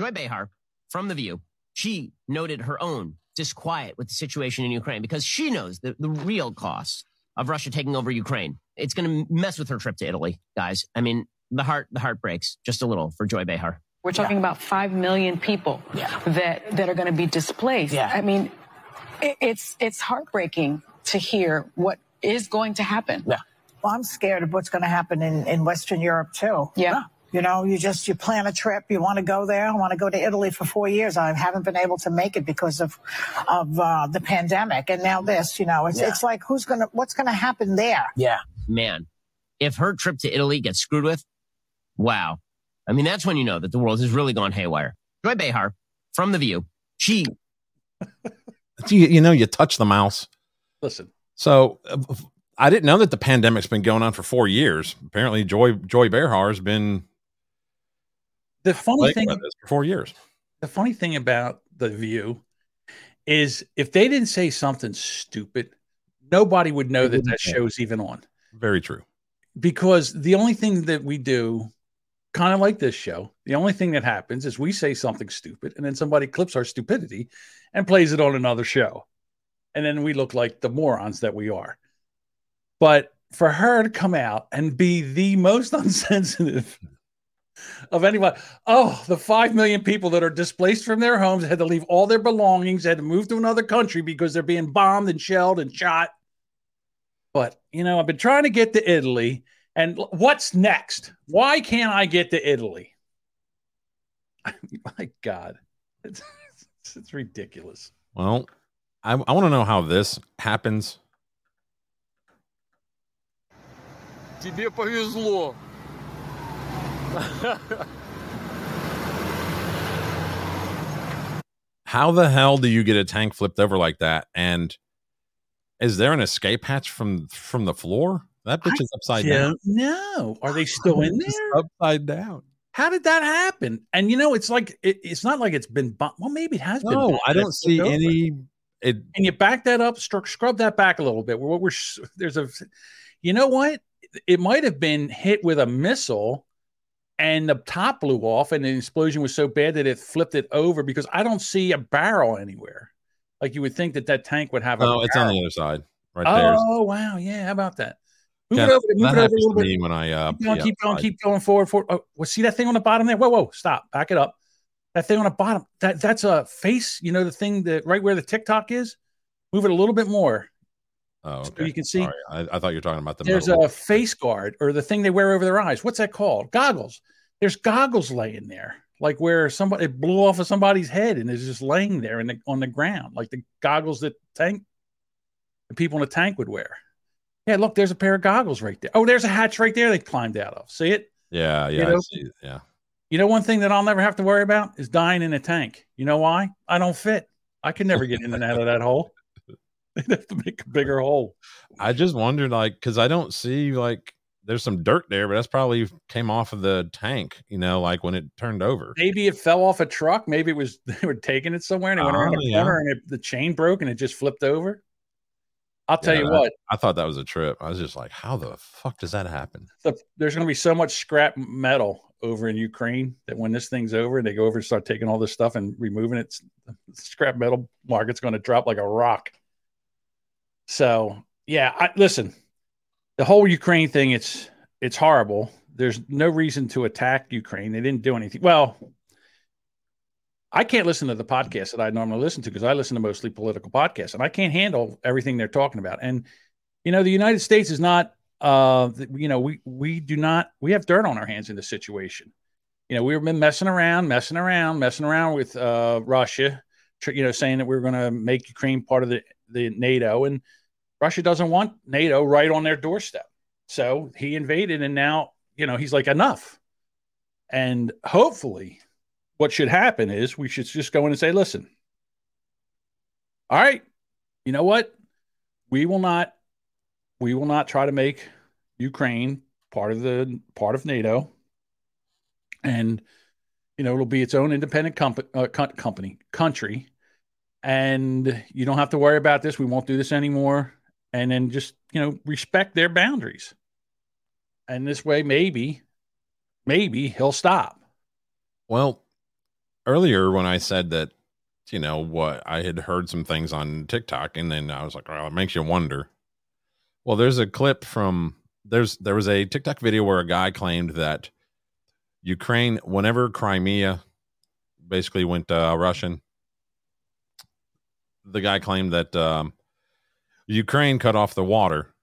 S8: Joy Behar from The View, she noted her own disquiet with the situation in Ukraine because she knows the, the real cost of Russia taking over Ukraine. It's going to mess with her trip to Italy, guys. I mean, the heart the heart breaks just a little for Joy Behar.
S9: We're talking about five million people that that are going to be displaced.
S10: Yeah.
S9: I mean, it, it's it's heartbreaking to hear what is going to happen.
S10: Yeah. Well, I'm scared of what's going to happen in, in Western Europe too.
S9: Yeah.
S10: You know, you just you plan a trip, you want to go there. I want to go to Italy for four years. I haven't been able to make it because of of uh, the pandemic, and now this. You know, it's
S8: Yeah.
S10: it's like who's gonna what's gonna happen there?
S8: Yeah. Man, if her trip to Italy gets screwed with, wow. I mean, that's when you know that the world has really gone haywire. Joy Behar from The View, she
S2: You, you know, you touch the mouse.
S3: Listen,
S2: So uh, I didn't know that the pandemic's been going on for four years. Apparently, Joy Joy Behar has been
S3: the funny thing,
S2: for four years.
S3: the funny thing about the View is if they didn't say something stupid, nobody would know
S2: They
S3: that that show's even on.
S2: Very true.
S3: Because the only thing that we do, kind of like this show, the only thing that happens is we say something stupid, and then somebody clips our stupidity and plays it on another show, and then we look like the morons that we are. But for her to come out and be the most unsensitive of anyone, oh, the five million people that are displaced from their homes had to leave all their belongings, had to move to another country because they're being bombed and shelled and shot. But you know, I've been trying to get to Italy, and l- what's next? Why can't I get to Italy? My God, it's, it's ridiculous.
S2: Well, I, I want to know how this happens.
S11: Тебе повезло.
S2: How the hell do you get a tank flipped over like that? And is there an escape hatch from from the floor? That bitch is upside down.
S3: No, are they still in there?
S2: Upside down.
S3: How did that happen? And you know, it's like it, it's not like it's been. Bu- well, maybe it has been.
S2: No, I don't see
S3: over.
S2: any. It
S3: and you back that up, stru- scrub that back a little bit. What we're s- there's a, you know what? It might have been hit with a missile, and the top blew off, and the explosion was so bad that it flipped it over. Because I don't see a barrel anywhere. Like you would think that that tank would have. a
S2: no, it's on the other side, right there.
S3: Oh wow, yeah. How about that? Move
S2: Yeah,
S3: it over. Move it over a little bit.
S2: when I uh,
S3: Keep going,
S2: yeah,
S3: keep going,
S2: I-
S3: keep going forward. forward. Oh, well, see that thing on the bottom there? Whoa, whoa, stop, back it up. That thing on the bottom, that that's a face. You know the thing that right where the TikTok is. Move it a little bit more.
S2: Oh,
S3: So you can see-.
S2: I, I thought you were talking about the.
S3: There's
S2: metal.
S3: a face guard or the thing they wear over their eyes. What's that called? Goggles. There's goggles laying there, like where somebody it blew off of somebody's head and is just laying there in the, on the ground, like the goggles that tank the people in the tank would wear. Yeah, look, there's a pair of goggles right there. Oh, there's a hatch right there they climbed out of. See it?
S2: yeah,
S3: you
S2: yeah, I
S3: know-
S2: see. yeah.
S3: You know, one thing that I'll never have to worry about is dying in a tank. You know why? I don't fit. I can never get in and out of that hole. They'd have to make a bigger hole.
S2: I just wondered, like, because I don't see like there's some dirt there, but that's probably came off of the tank. You know, like when it turned over.
S3: Maybe it fell off a truck. Maybe it was they were taking it somewhere and it went around
S2: Oh,
S3: the
S2: yeah.
S3: corner and it, the chain broke and it just flipped over. I'll tell
S2: Yeah,
S3: you what,
S2: I thought that was a trip. I was just like, how the fuck does that happen?
S3: the, there's going to be so much scrap metal over in Ukraine that when this thing's over, and they go over and start taking all this stuff and removing it. The scrap metal market's going to drop like a rock. So yeah, I, listen, the whole Ukraine thing, it's it's horrible. There's no reason to attack Ukraine. They didn't do anything. Well, I can't listen to the podcast that I normally listen to because I listen to mostly political podcasts, and I can't handle everything they're talking about. And you know, the United States is not. Uh, you know, we we do not. We have dirt on our hands in this situation. You know, we've been messing around, messing around, messing around with uh, Russia. You know, saying that we are going to make Ukraine part of the the NATO, and Russia doesn't want NATO right on their doorstep. So he invaded, and now you know he's like enough. And hopefully, what should happen is we should just go in and say, listen, all right, you know what? We will not, we will not try to make Ukraine part of the part of NATO, and you know it'll be its own independent comp- uh, co- company country, and you don't have to worry about this. We won't do this anymore, and then just you know respect their boundaries, and this way maybe, maybe he'll stop.
S2: Well, earlier when I said that, you know, what I had heard some things on TikTok, and then I was like, well it makes you wonder." Well, there's a clip from there's there was a TikTok video where a guy claimed that Ukraine, whenever Crimea basically went uh, Russian, the guy claimed that um, Ukraine cut off the water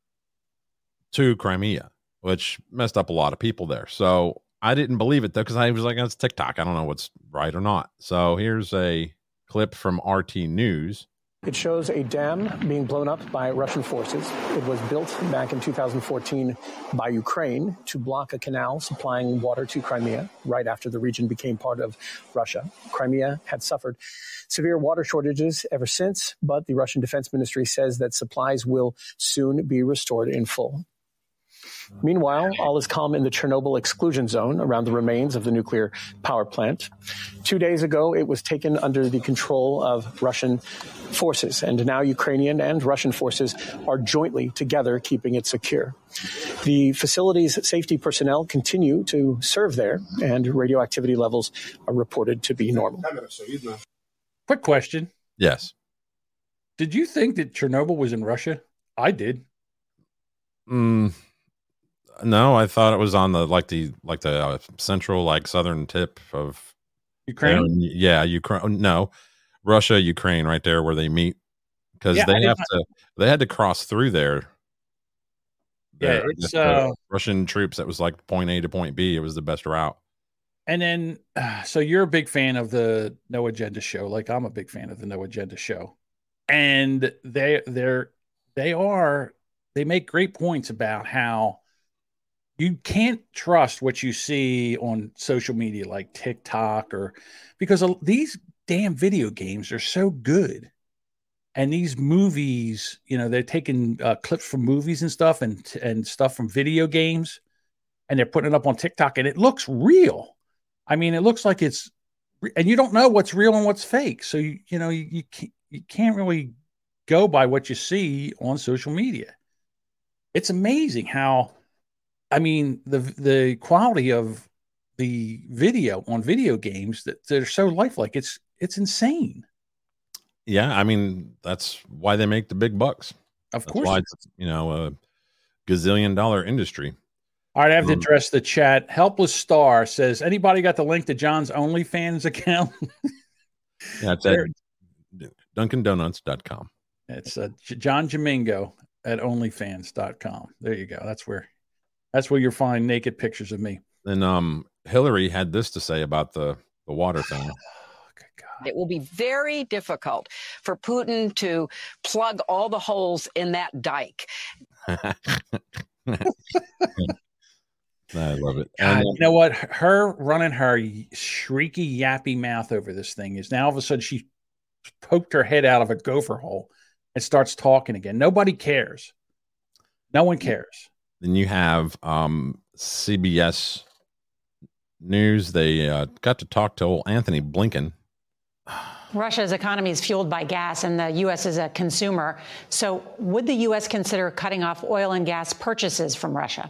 S2: to Crimea, which messed up a lot of people there. So I didn't believe it though because I was like, "That's TikTok. I don't know what's right or not." So here's a clip from RT News.
S12: It shows a dam being blown up by Russian forces. It was built back in 2014 by Ukraine to block a canal supplying water to Crimea right after the region became part of Russia. Crimea had suffered severe water shortages ever since, but the Russian Defense Ministry says that supplies will soon be restored in full. Meanwhile, all is calm in the Chernobyl exclusion zone around the remains of the nuclear power plant. Two days ago, it was taken under the control of Russian forces, and now Ukrainian and Russian forces are jointly together keeping it secure. The facility's safety personnel continue to serve there, and radioactivity levels are reported to be normal.
S3: Quick question:
S2: Yes.
S3: Did you think that Chernobyl was in Russia? I did.
S2: Mm, no, I thought it was on the like the like the uh, central like southern tip of
S3: Ukraine?
S2: Um, yeah, Ukraine. No, Russia, Ukraine, right there where they meet because
S3: Yeah,
S2: they have to. They had to cross through there.
S3: Yeah, it's,
S2: the
S3: uh,
S2: Russian troops. That was like point A to point B. It was the best route.
S3: And then, uh, so you're a big fan of the No Agenda show, like I'm a big fan of the No Agenda show, and they they're they are they make great points about how you can't trust what you see on social media like TikTok or because these damn video games are so good. And these movies, you know, they're taking uh, clips from movies and stuff and and stuff from video games and they're putting it up on TikTok and it looks real. I mean, it looks like it's and you don't know what's real and what's fake. So you you know, you you can't, you can't really go by what you see on social media. It's amazing how I mean, the the quality of the video on video games that they're so lifelike. It's it's insane.
S2: Yeah, I mean that's why they make the big bucks.
S3: Of
S2: That's
S3: course.
S2: why it's you know a gazillion dollar industry.
S3: All right, I have to
S2: Um,
S3: address the chat. Helpless Star says, anybody got the link to John's OnlyFans account?
S2: Yeah, it's at DunkinDonuts.com.
S3: It's uh, John Jamingo at OnlyFans.com. There you go. That's where that's where you'll find naked pictures of me.
S2: And um, Hillary had this to say about the the water thing.
S11: It will be very difficult for Putin to plug all the holes in that dike.
S2: I love it.
S3: God,
S2: And,
S3: you know what? Her running her shrieky, yappy mouth over this thing is now all of a sudden she poked her head out of a gopher hole and starts talking again. Nobody cares. No one cares.
S2: Then you have um, CBS News. They uh, got to talk to old Antony Blinken.
S13: Russia's economy is fueled by gas, and the U.S. is a consumer. So, would the U.S. consider cutting off oil and gas purchases from Russia?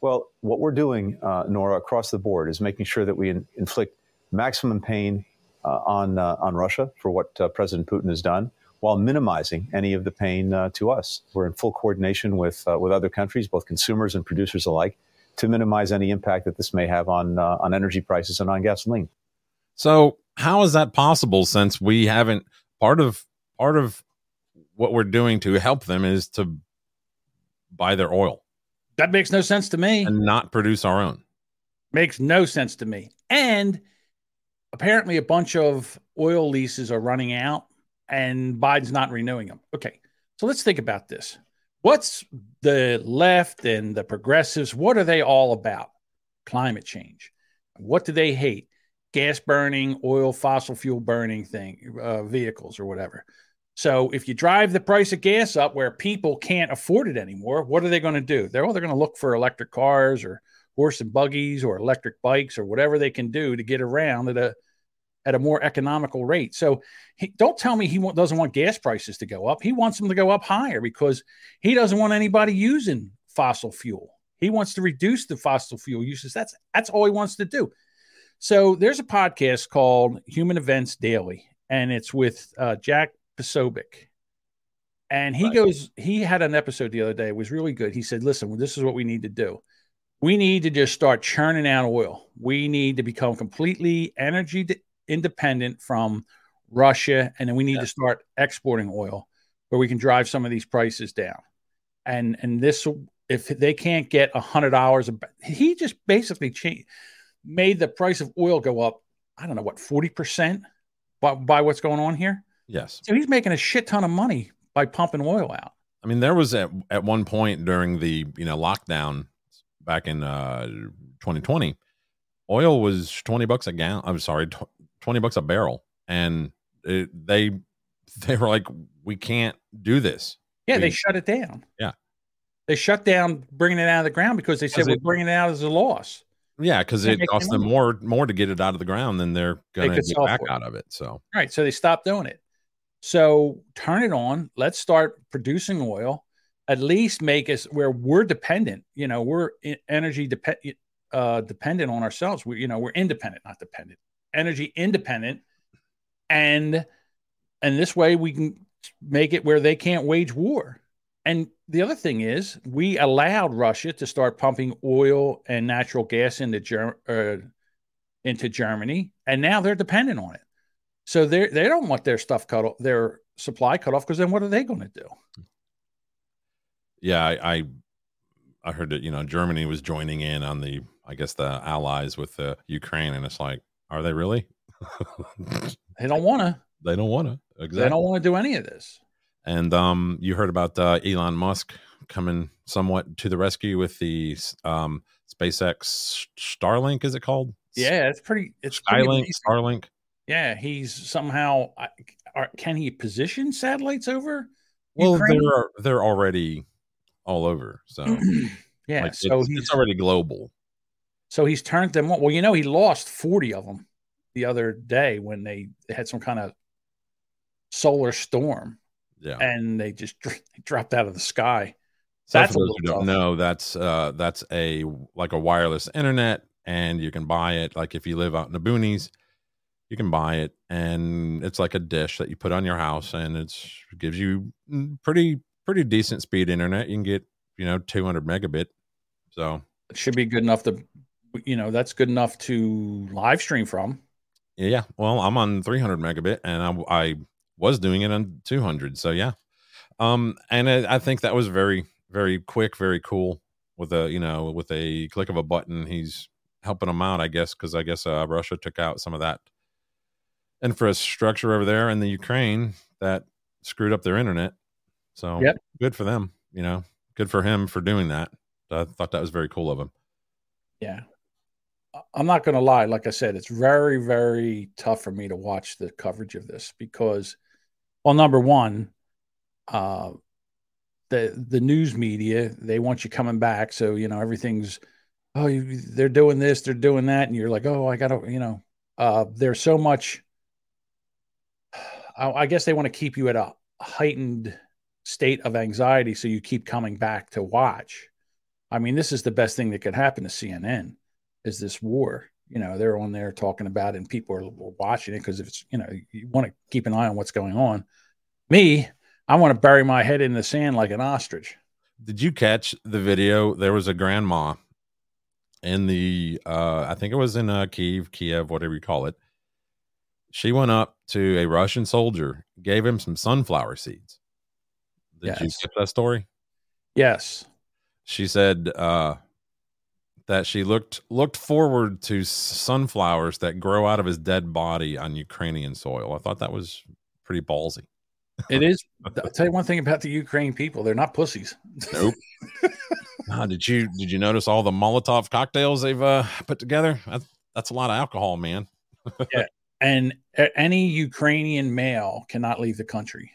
S14: Well, what we're doing, uh, Nora, across the board is making sure that we in- inflict maximum pain uh, on uh, on Russia for what uh, President Putin has done, while minimizing any of the pain uh, to us. We're in full coordination with uh, with other countries, both consumers and producers alike, to minimize any impact that this may have on uh, on energy prices and on gasoline.
S2: So how is that possible? Since we haven't part of part of what we're doing to help them is to buy their oil
S3: That makes no sense to me.
S2: and not produce our own.
S3: Makes no sense to me. And apparently, a bunch of oil leases are running out, and Biden's not renewing them. Okay, so let's think about this. What's the left and the progressives? What are they all about? Climate change. What do they hate? Gas burning, oil, fossil fuel burning thing, uh, vehicles or whatever. So if you drive the price of gas up where people can't afford it anymore, what are they going to do? They're well, they're going to look for electric cars or horse and buggies or electric bikes or whatever they can do to get around at a at a more economical rate. So he, don't tell me he doesn't want gas prices to go up. He wants them to go up higher because he doesn't want anybody using fossil fuel. He wants to reduce the fossil fuel uses. That's that's all he wants to do. So there's a podcast called Human Events Daily, and it's with uh, Jack Posobiec. And he goes, he had an episode the other day, it was really good. He said, Listen, this is what we need to do. We need to just start churning out oil. We need to become completely energy independent from Russia. And then we need to start exporting oil where we can drive some of these prices down. And and this, if they can't get a hundred dollars, a he just basically changed, made the price of oil go up. I don't know what forty percent by, by what's going on here.
S2: Yes.
S3: So he's making a shit ton of money by pumping oil out.
S2: I mean, there was at at one point during the you know lockdown back in uh 2020, oil was 20 bucks a gallon. I'm sorry, 20 bucks a barrel, and it, they they were like, we can't do this.
S3: Yeah, they shut it down.
S2: Yeah.
S3: They shut down bringing it out of the ground because they said
S2: Because
S3: we're bringing it out as a loss.
S2: Yeah, because it costs them more more to get it out of the ground than they're going to get back
S3: it.
S2: out of it. So
S3: Right. So they stopped doing it. So turn it on. Let's start producing oil. At least make us where we're dependent. You know, we're energy depend uh, dependent on ourselves. We, you know, we're independent, not dependent. Energy independent, and and this way we can make it where they can't wage war. And the other thing is, we allowed Russia to start pumping oil and natural gas into Ger- uh, into Germany, and now they're dependent on it. So they they don't want their stuff cut off, their supply cut off, because then what are they going to do?
S2: yeah, I, I I heard that you know Germany was joining in on the I guess the allies with the Ukraine, and it's like, are they really?
S3: They don't want to.
S2: They don't want to. Exactly.
S3: They don't want to do any of this.
S2: And um, you heard about uh, Elon Musk coming somewhat to the rescue with the um, SpaceX Starlink. Is it called?
S3: Yeah, it's pretty. It's pretty
S2: Skylink,
S3: amazing.
S2: Starlink.
S3: Yeah, he's somehow. Are, can he position satellites over?
S2: Well,
S3: Ukraine?
S2: they're they're already all over. So
S3: Yeah,
S2: like,
S3: so
S2: it's, it's already global.
S3: So he's turned them on. Well, you know, he lost forty of them the other day when they, had some kind of solar storm,
S2: Yeah.
S3: and they just dr- dropped out of the sky.
S2: So
S3: That's
S2: those who don't know, that's uh that's a like a wireless internet, and you can buy it. Like if you live out in the boonies, you can buy it, and it's like a dish that you put on your house, and it's it gives you mm, pretty pretty decent speed internet. You can get you know 200 megabit. So
S3: It should be good enough to, you know, that's good enough to live stream from.
S2: yeah, well, I'm on 300 megabit, and I, I was doing it on 200. So yeah, um, and I, I think that was very very quick, very cool. With a you know with a click of a button, he's helping them out, I guess, because I guess uh, Russia took out some of that infrastructure over there in the Ukraine that screwed up their internet. So
S3: Yep.
S2: good for them, you know, good for him for doing that. I thought that was very cool of him.
S3: Yeah. I'm not going to lie. Like I said, it's very, very tough for me to watch the coverage of this because, well, number one, uh, the the news media they want you coming back, so you know everything's oh you, they're doing this, they're doing that, and you're like oh I gotta you know uh, there's so much. I, I guess they want to keep you at a heightened state of anxiety, so you keep coming back to watch. I mean, this is the best thing that could happen to CNN is this war. You know, they're on there talking about it and people are watching it because if it's, you know, you want to keep an eye on what's going on. Me, I want to bury my head in the sand like an ostrich.
S2: Did you catch the video? There was a grandma in the uh I think it was in uh Kiev, Kiev, whatever you call it. She went up to a Russian soldier, gave him some sunflower seeds. Did you
S3: Yes.
S2: get that story?
S3: Yes.
S2: She said uh that she looked looked forward to sunflowers that grow out of his dead body on Ukrainian soil. I thought that was pretty ballsy.
S3: It is. I'll tell you one thing about the Ukraine people. They're not pussies.
S2: Nope. Ah, did you did you notice all the Molotov cocktails they've uh, put together? That's, that's a lot of alcohol, man.
S3: yeah. And any Ukrainian male cannot leave the country.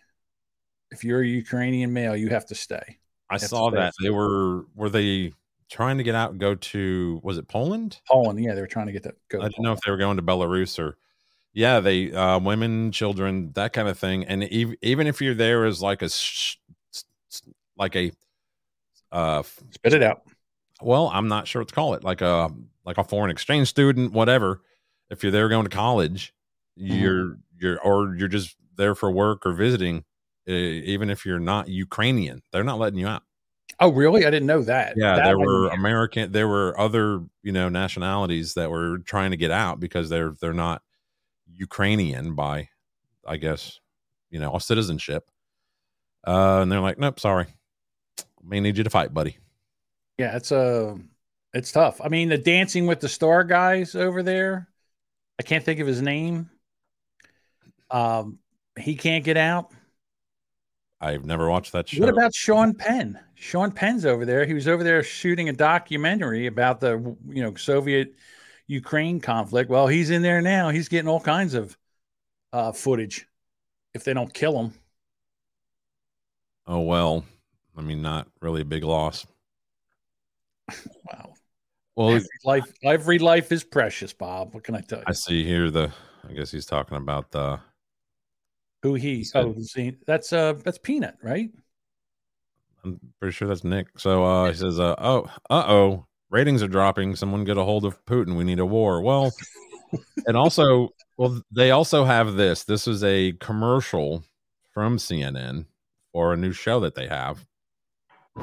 S3: If you're a Ukrainian male, you have to stay.
S2: I saw that they were were they trying to get out and go to was it Poland?
S3: Poland, yeah, they were trying to get that. Go.
S2: I didn't know if they were going to Belarus or yeah, they uh women, children, that kind of thing. And ev- even if you're there as like a sh- like a uh
S3: Spit it out.
S2: well, I'm not sure what to call it, like a like a foreign exchange student, whatever. If you're there going to college,
S3: Mm-hmm.
S2: you're you're or you're just there for work or visiting, uh, even if you're not Ukrainian, they're not letting you out.
S3: Oh, really? I didn't know that.
S2: Yeah,
S3: That
S2: there were American, there were other you know nationalities that were trying to get out because they're they're not Ukrainian by, I guess, you know, citizenship. Uh, and they're like, nope, sorry, may need you to fight, buddy.
S3: Yeah, it's uh it's tough. I mean, the Dancing with the Star guys over there. I can't think of his name. Um, he can't get out.
S2: I've never watched that show.
S3: What about Sean Penn? Sean Penn's over there. He was over there shooting a documentary about the you know Soviet Ukraine conflict. Well, he's in there now. He's getting all kinds of uh, footage if they don't kill him.
S2: Oh well, I mean, not really a big loss.
S3: Wow.
S2: Well,
S3: Every life, every life is precious, Bob. What can I tell you?
S2: I see here the. I guess he's talking about the.
S3: Who he?
S2: said-
S3: Oh, see, that's uh, that's Peanut, right?
S2: I'm pretty sure that's Nick. So uh, he says, uh, "Oh, uh oh, ratings are dropping. Someone get a hold of Putin. We need a war." Well, and also, well, they also have this. This is a commercial from CNN for a new show that they have.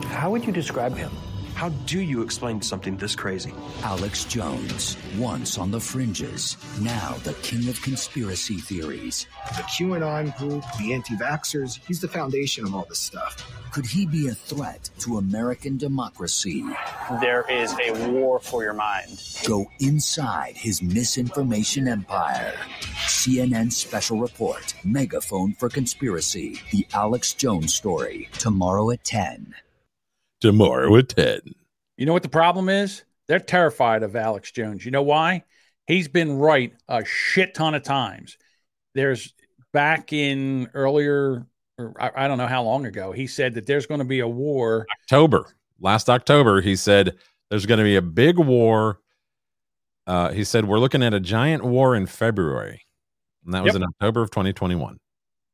S15: How would you describe him? How do you explain something this crazy?
S16: Alex Jones, once on the fringes, now the king of conspiracy theories.
S17: The QAnon group, the anti vaxxers, he's the foundation of all this stuff.
S16: Could he be a threat to American democracy?
S18: There is a war for your mind.
S16: Go inside his misinformation empire. CNN special report Megaphone for Conspiracy The Alex Jones Story. Tomorrow at 10.
S2: Tomorrow with Ted.
S3: You know what the problem is? They're terrified of Alex Jones. You know why? He's been right a shit ton of times. There's back in earlier, or I, I don't know how long ago, he said that there's going to be a war.
S2: October. Last October, he said there's going to be a big war. Uh, he said we're looking at a giant war in February. And that was
S3: Yep.
S2: in October of 2021.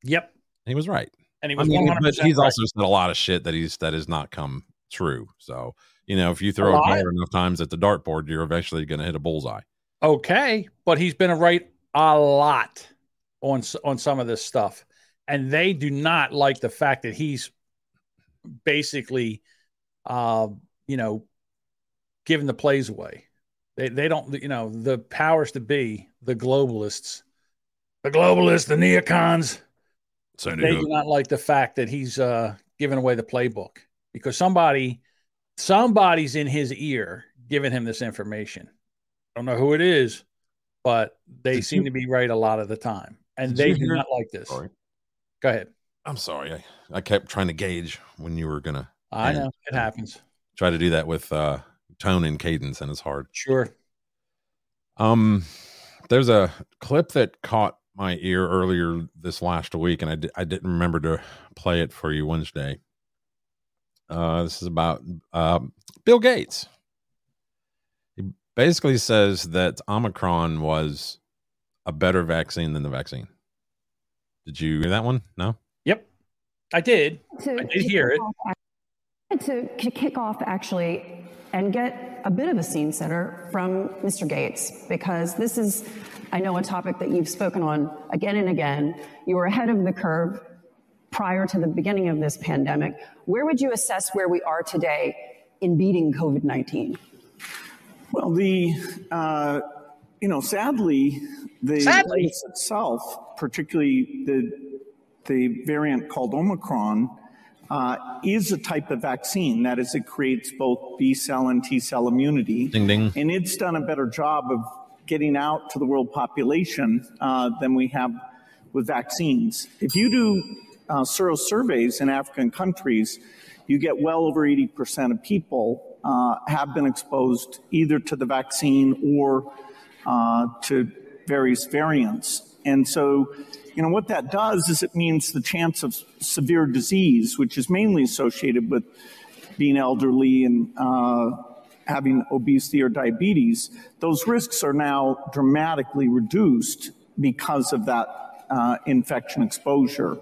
S3: Yep.
S2: He was right.
S3: And he
S2: I
S3: was
S2: mean,
S3: 100%
S2: but he's
S3: right.
S2: also said a lot of shit that he's that has not come true. So you know, if you throw a, dart enough times at the dartboard, you're eventually going to hit a bullseye.
S3: Okay, but he's been right a lot on on some of this stuff, and they do not like the fact that he's basically, uh, you know, giving the plays away. They they don't, you know, the powers to be, the globalists, the globalists, the neocons.
S2: So
S3: they
S2: do
S3: do not like the fact that he's uh, giving away the playbook because somebody, somebody's in his ear giving him this information. I don't know who it is, but they
S2: Did
S3: seem
S2: you-
S3: to be right a lot of the time, and they do
S2: hear-
S3: not like this.
S2: Sorry.
S3: Go ahead.
S2: I'm sorry. I, I kept trying to gauge when you were gonna.
S3: I
S2: end.
S3: know it happens.
S2: Try to do that with uh, tone and cadence, and it's hard.
S3: Sure.
S2: Um, there's a clip that caught my ear earlier this last week, and I, I didn't remember to play it for you Wednesday. Uh, this is about um, Bill Gates. He basically says that Omicron was a better vaccine than the vaccine. Did you hear that one? No.
S3: Yep, I did.
S19: to,
S3: I did hear it.
S19: To, to kick off, actually, and get a bit of a scene setter from Mr. Gates, because this is, I know, a topic that you've spoken on again and again. You were ahead of the curve prior to the beginning of this pandemic. Where would you assess where we are today in beating COVID 19?
S20: Well, the uh, you know, sadly, the
S3: Sadly.
S20: virus itself, particularly the the variant called Omicron, uh, is a type of vaccine. That is, it creates both B cell and T cell immunity.
S2: Ding ding.
S20: And it's done a better job of getting out to the world population uh, than we have with vaccines. If you do uh, sero surveys in African countries, you get well over 80% of people uh, have been exposed either to the vaccine or uh, to various variants. And so, you know, what that does is it means the chance of severe disease, which is mainly associated with being elderly and uh, having obesity or diabetes, those risks are now dramatically reduced because of that uh, infection exposure.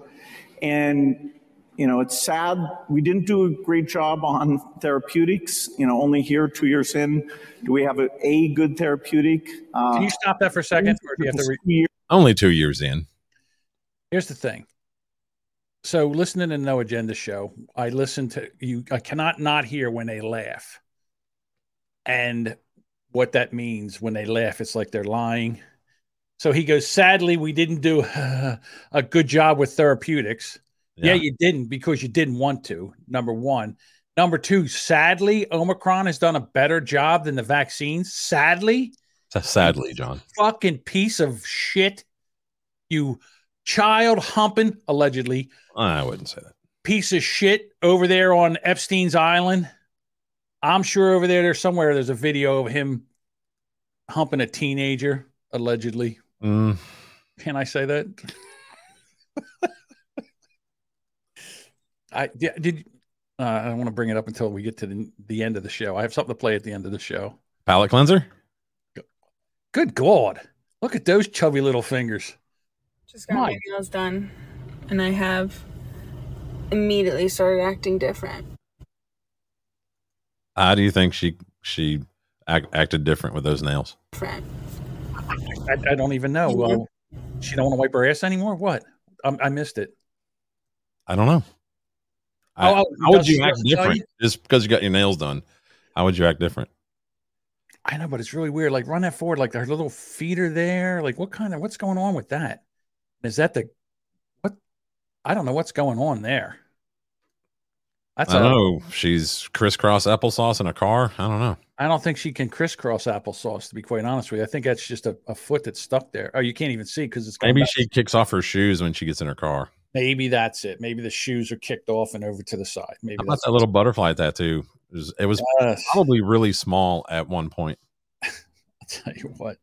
S20: And, you know, it's sad. We didn't do a great job on therapeutics. You know, only here, two years in, do we have a, a good therapeutic? Uh,
S3: Can you stop that for a second, or do you have to? Re-
S2: Only two years in.
S3: Here's the thing. So, listening to No Agenda show, I listen to you. I cannot not hear when they laugh, and what that means when they laugh. It's like they're lying. So he goes. Sadly, we didn't do a good job with therapeutics. Yeah.
S2: Yeah.
S3: you didn't because you didn't want to. Number one. Number two. Sadly, Omicron has done a better job than the vaccines. Sadly,
S2: Sadly, John.
S3: fucking piece of shit. You child humping, allegedly,
S2: I wouldn't say that.
S3: piece of shit over there on Epstein's Island. I'm sure over there, there's somewhere there's a video of him humping a teenager, allegedly.
S2: Mm,
S3: Can I say that? I yeah, did. Uh, I don't want to bring it up until we get to the, the end of the show. I have something to play at the end of the show.
S2: palate cleanser.
S3: Good God. Look at those chubby little fingers.
S21: Just got my nails done, and I have immediately started acting different.
S2: How do you think she she act, acted different with those nails?
S21: Different.
S3: I, I don't even know. Well, she don't want to wipe her ass anymore. What? Um, I missed it.
S2: I don't know. I-
S3: Oh, oh,
S2: how would you act different
S3: you?
S2: just because you got your nails done? How would you act different?
S3: I know, but it's really weird. Like run that forward. Like her little feet are there. Like what kind of what's going on with that? Is that the what? I don't know what's going on there. That's
S2: I know. She's crisscross applesauce in a car. I don't know.
S3: I don't think she can crisscross applesauce. To be quite honest with you, I think that's just a, a foot that's stuck there. Oh, you can't even see because it's going
S2: Maybe
S3: back.
S2: she kicks off her shoes when she gets in her car.
S3: Maybe that's it. Maybe the shoes are kicked off and over to the side. Maybe
S2: How about
S3: that's
S2: that little butterfly tattoo? It was, it was
S3: Yes.
S2: probably really small at one point.
S3: I'll tell you what.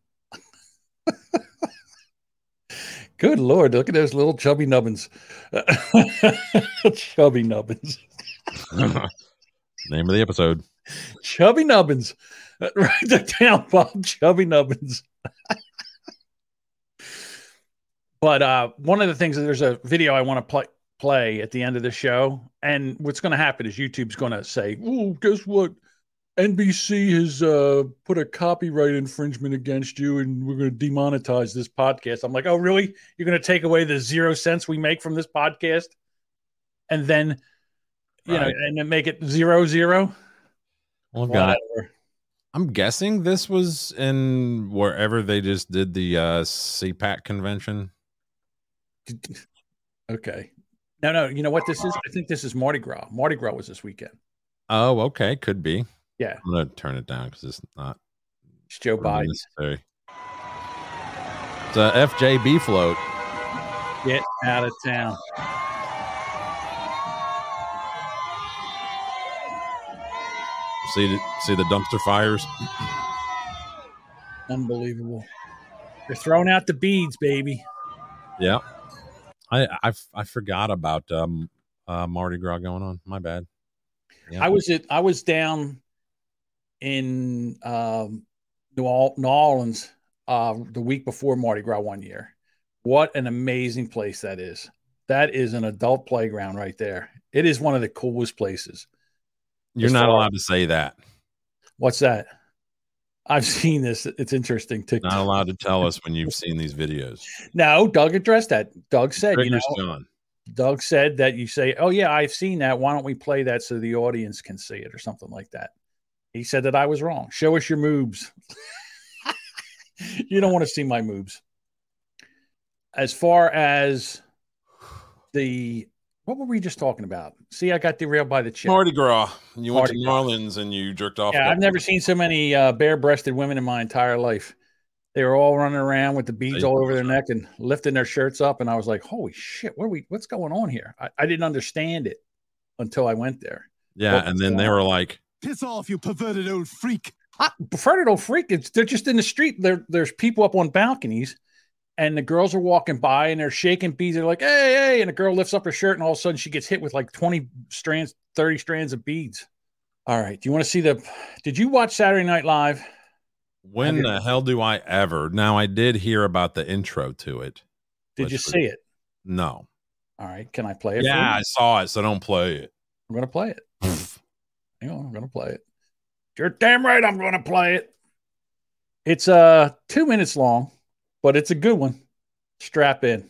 S3: Good lord, look at those little chubby nubbins. chubby nubbins.
S2: Name of the episode.
S3: Chubby nubbins. Write that down, Bob. Chubby nubbins. but uh, one of the things that there's a video I want to play play at the end of the show, and what's going to happen is YouTube's going to say, "Oh, guess what? NBC has uh, put a copyright infringement against you, and we're going to demonetize this podcast." I'm like, "Oh, really? You're going to take away the zero cents we make from this podcast, and then, you know, and then make it zero zero?"
S2: Well, I've got.
S3: Whatever.
S2: I'm guessing this was in wherever they just did the uh, CPAC convention.
S3: Okay. No, no. You know what this is? I think this is Mardi Gras. Mardi Gras was this weekend.
S2: Oh, okay, could be.
S3: Yeah.
S2: I'm gonna turn it down because it's not.
S3: It's Joe Biden.
S2: necessary. It's a FJB float.
S3: Get out of town.
S2: See, the- see the dumpster fires.
S3: Unbelievable. They're throwing out the beads, baby.
S2: Yeah, I I, I forgot about um uh Mardi Gras going on. My bad. Yeah.
S3: I was at I was down in um, New, Or- New Orleans uh, the week before Mardi Gras one year. What an amazing place that is! That is an adult playground right there. It is one of the coolest places.
S2: You're not allowed to say that.
S3: What's that? I've seen this. It's interesting. TikTok.
S2: Not allowed to tell us when you've seen these videos.
S3: No, Doug addressed that. Doug said, you know,
S2: John.
S3: Doug said that you say, "Oh yeah, I've seen that. Why don't we play that so the audience can see it or something like that?" He said that I was wrong. Show us your moves. you don't want to see my moves. As far as the what were we just talking about? See, I got derailed by the chip.
S2: Mardi Gras. You went
S3: Mardi
S2: to New Orleans and you jerked off.
S3: Yeah, I've never seen so many uh, bare-breasted women in my entire life. They were all running around with the beads all over their neck and lifting their shirts up, and I was like, "Holy shit! What are we? What's going on here?" I, I didn't understand it until I went there.
S2: Yeah,
S3: What
S2: and then they
S3: going
S2: were like,
S22: Piss off, you perverted old freak.
S3: I, perverted old freak. It's, they're just in the street. There, there's people up on balconies, and the girls are walking by and they're shaking beads. They're like, "Hey, hey!" And the girl lifts up her shirt, and all of a sudden she gets hit with like 20 strands, 30 strands of beads. All right. Do you want to see the? Did you watch Saturday Night Live?
S2: "When the hell do I ever?" Now I did hear about the intro to it.
S3: Did you see it?
S2: No.
S3: All right. Can I play it?
S2: Yeah. I saw it, so don't play it.
S3: I'm gonna play it. Hang on, I'm gonna play it. You're damn right I'm gonna play it. It's uh two minutes long, but it's a good one. Strap in.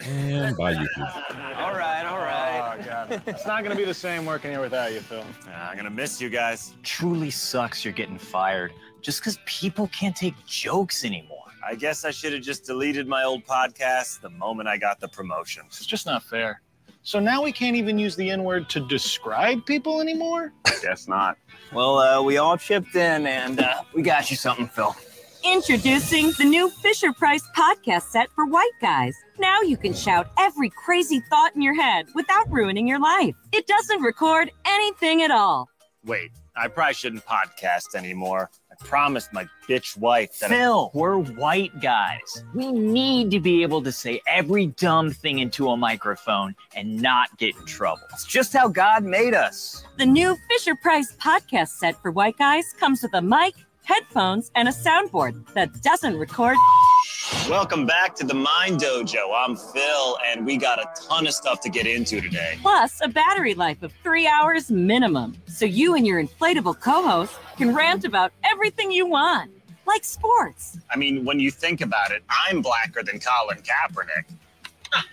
S2: And by YouTube.
S23: All right, all right. Oh, God. It's not going to be the same working here without you, Phil.
S24: I'm gonna miss you guys. Truly sucks you're getting fired just because people can't take jokes anymore. I guess I should have just deleted my old podcast the moment I got the promotion.
S23: It's just not fair. So now we can't even use the N word to describe people anymore?
S24: Guess not. Well, uh, we all chipped in and uh, we got you something, Phil.
S25: Introducing the new Fisher Price podcast set for white guys. Now you can shout every crazy thought in your head without ruining your life. It doesn't record anything at all.
S24: Wait, I probably shouldn't podcast anymore. I promised my bitch wife that.
S23: Phil,
S24: we're white guys. We need to be able to say every dumb thing into a microphone and not get in trouble. It's just how God made us.
S25: The new Fisher Price podcast set for white guys comes with a mic, headphones, and a soundboard that doesn't record.
S24: Welcome back to the Mind Dojo. I'm Phil, and we got a ton of stuff to get into today.
S25: Plus, a battery life of three hours minimum. So you and your inflatable co host can rant about everything you want, like sports.
S24: I mean, when you think about it, I'm blacker than Colin Kaepernick.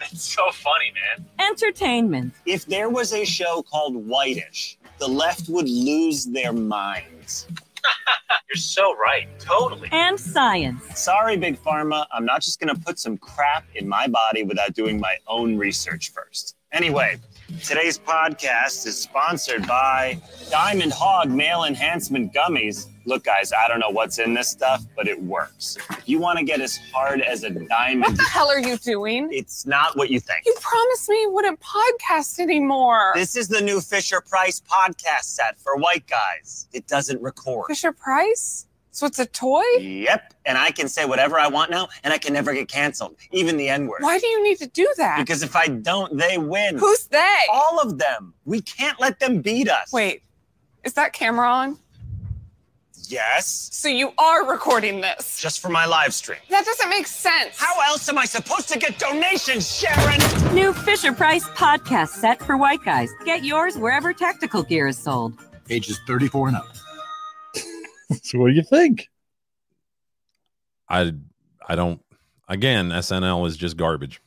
S24: That's so funny, man.
S25: Entertainment.
S24: If there was a show called Whitish, the left would lose their minds. You're so right. Totally.
S25: And science.
S24: Sorry, Big Pharma. I'm not just going to put some crap in my body without doing my own research first. Anyway, Today's podcast is sponsored by Diamond Hog Male Enhancement Gummies. Look, guys, I don't know what's in this stuff, but it works. If you want to get as hard as a diamond,
S26: What the hell are you doing?
S24: it's not what you think.
S26: You promised me you wouldn't podcast anymore.
S24: This is the new Fisher Price podcast set for white guys. It doesn't record.
S26: Fisher Price? So it's a toy?
S24: Yep. And I can say whatever I want now, and I can never get canceled, even the N word.
S26: Why do you need to do that?
S24: Because if I don't, they win.
S26: Who's they?
S24: All of them. We can't let them beat us.
S26: Wait, is that camera on?
S24: Yes.
S26: So you are recording this?
S24: Just for my live stream.
S26: That doesn't make sense.
S24: How else am I supposed to get donations, Sharon?
S25: New Fisher Price podcast set for white guys. Get yours wherever tactical gear is sold.
S22: Ages 34 and up.
S3: So what do you think?
S2: I I don't. Again, SNL is just garbage.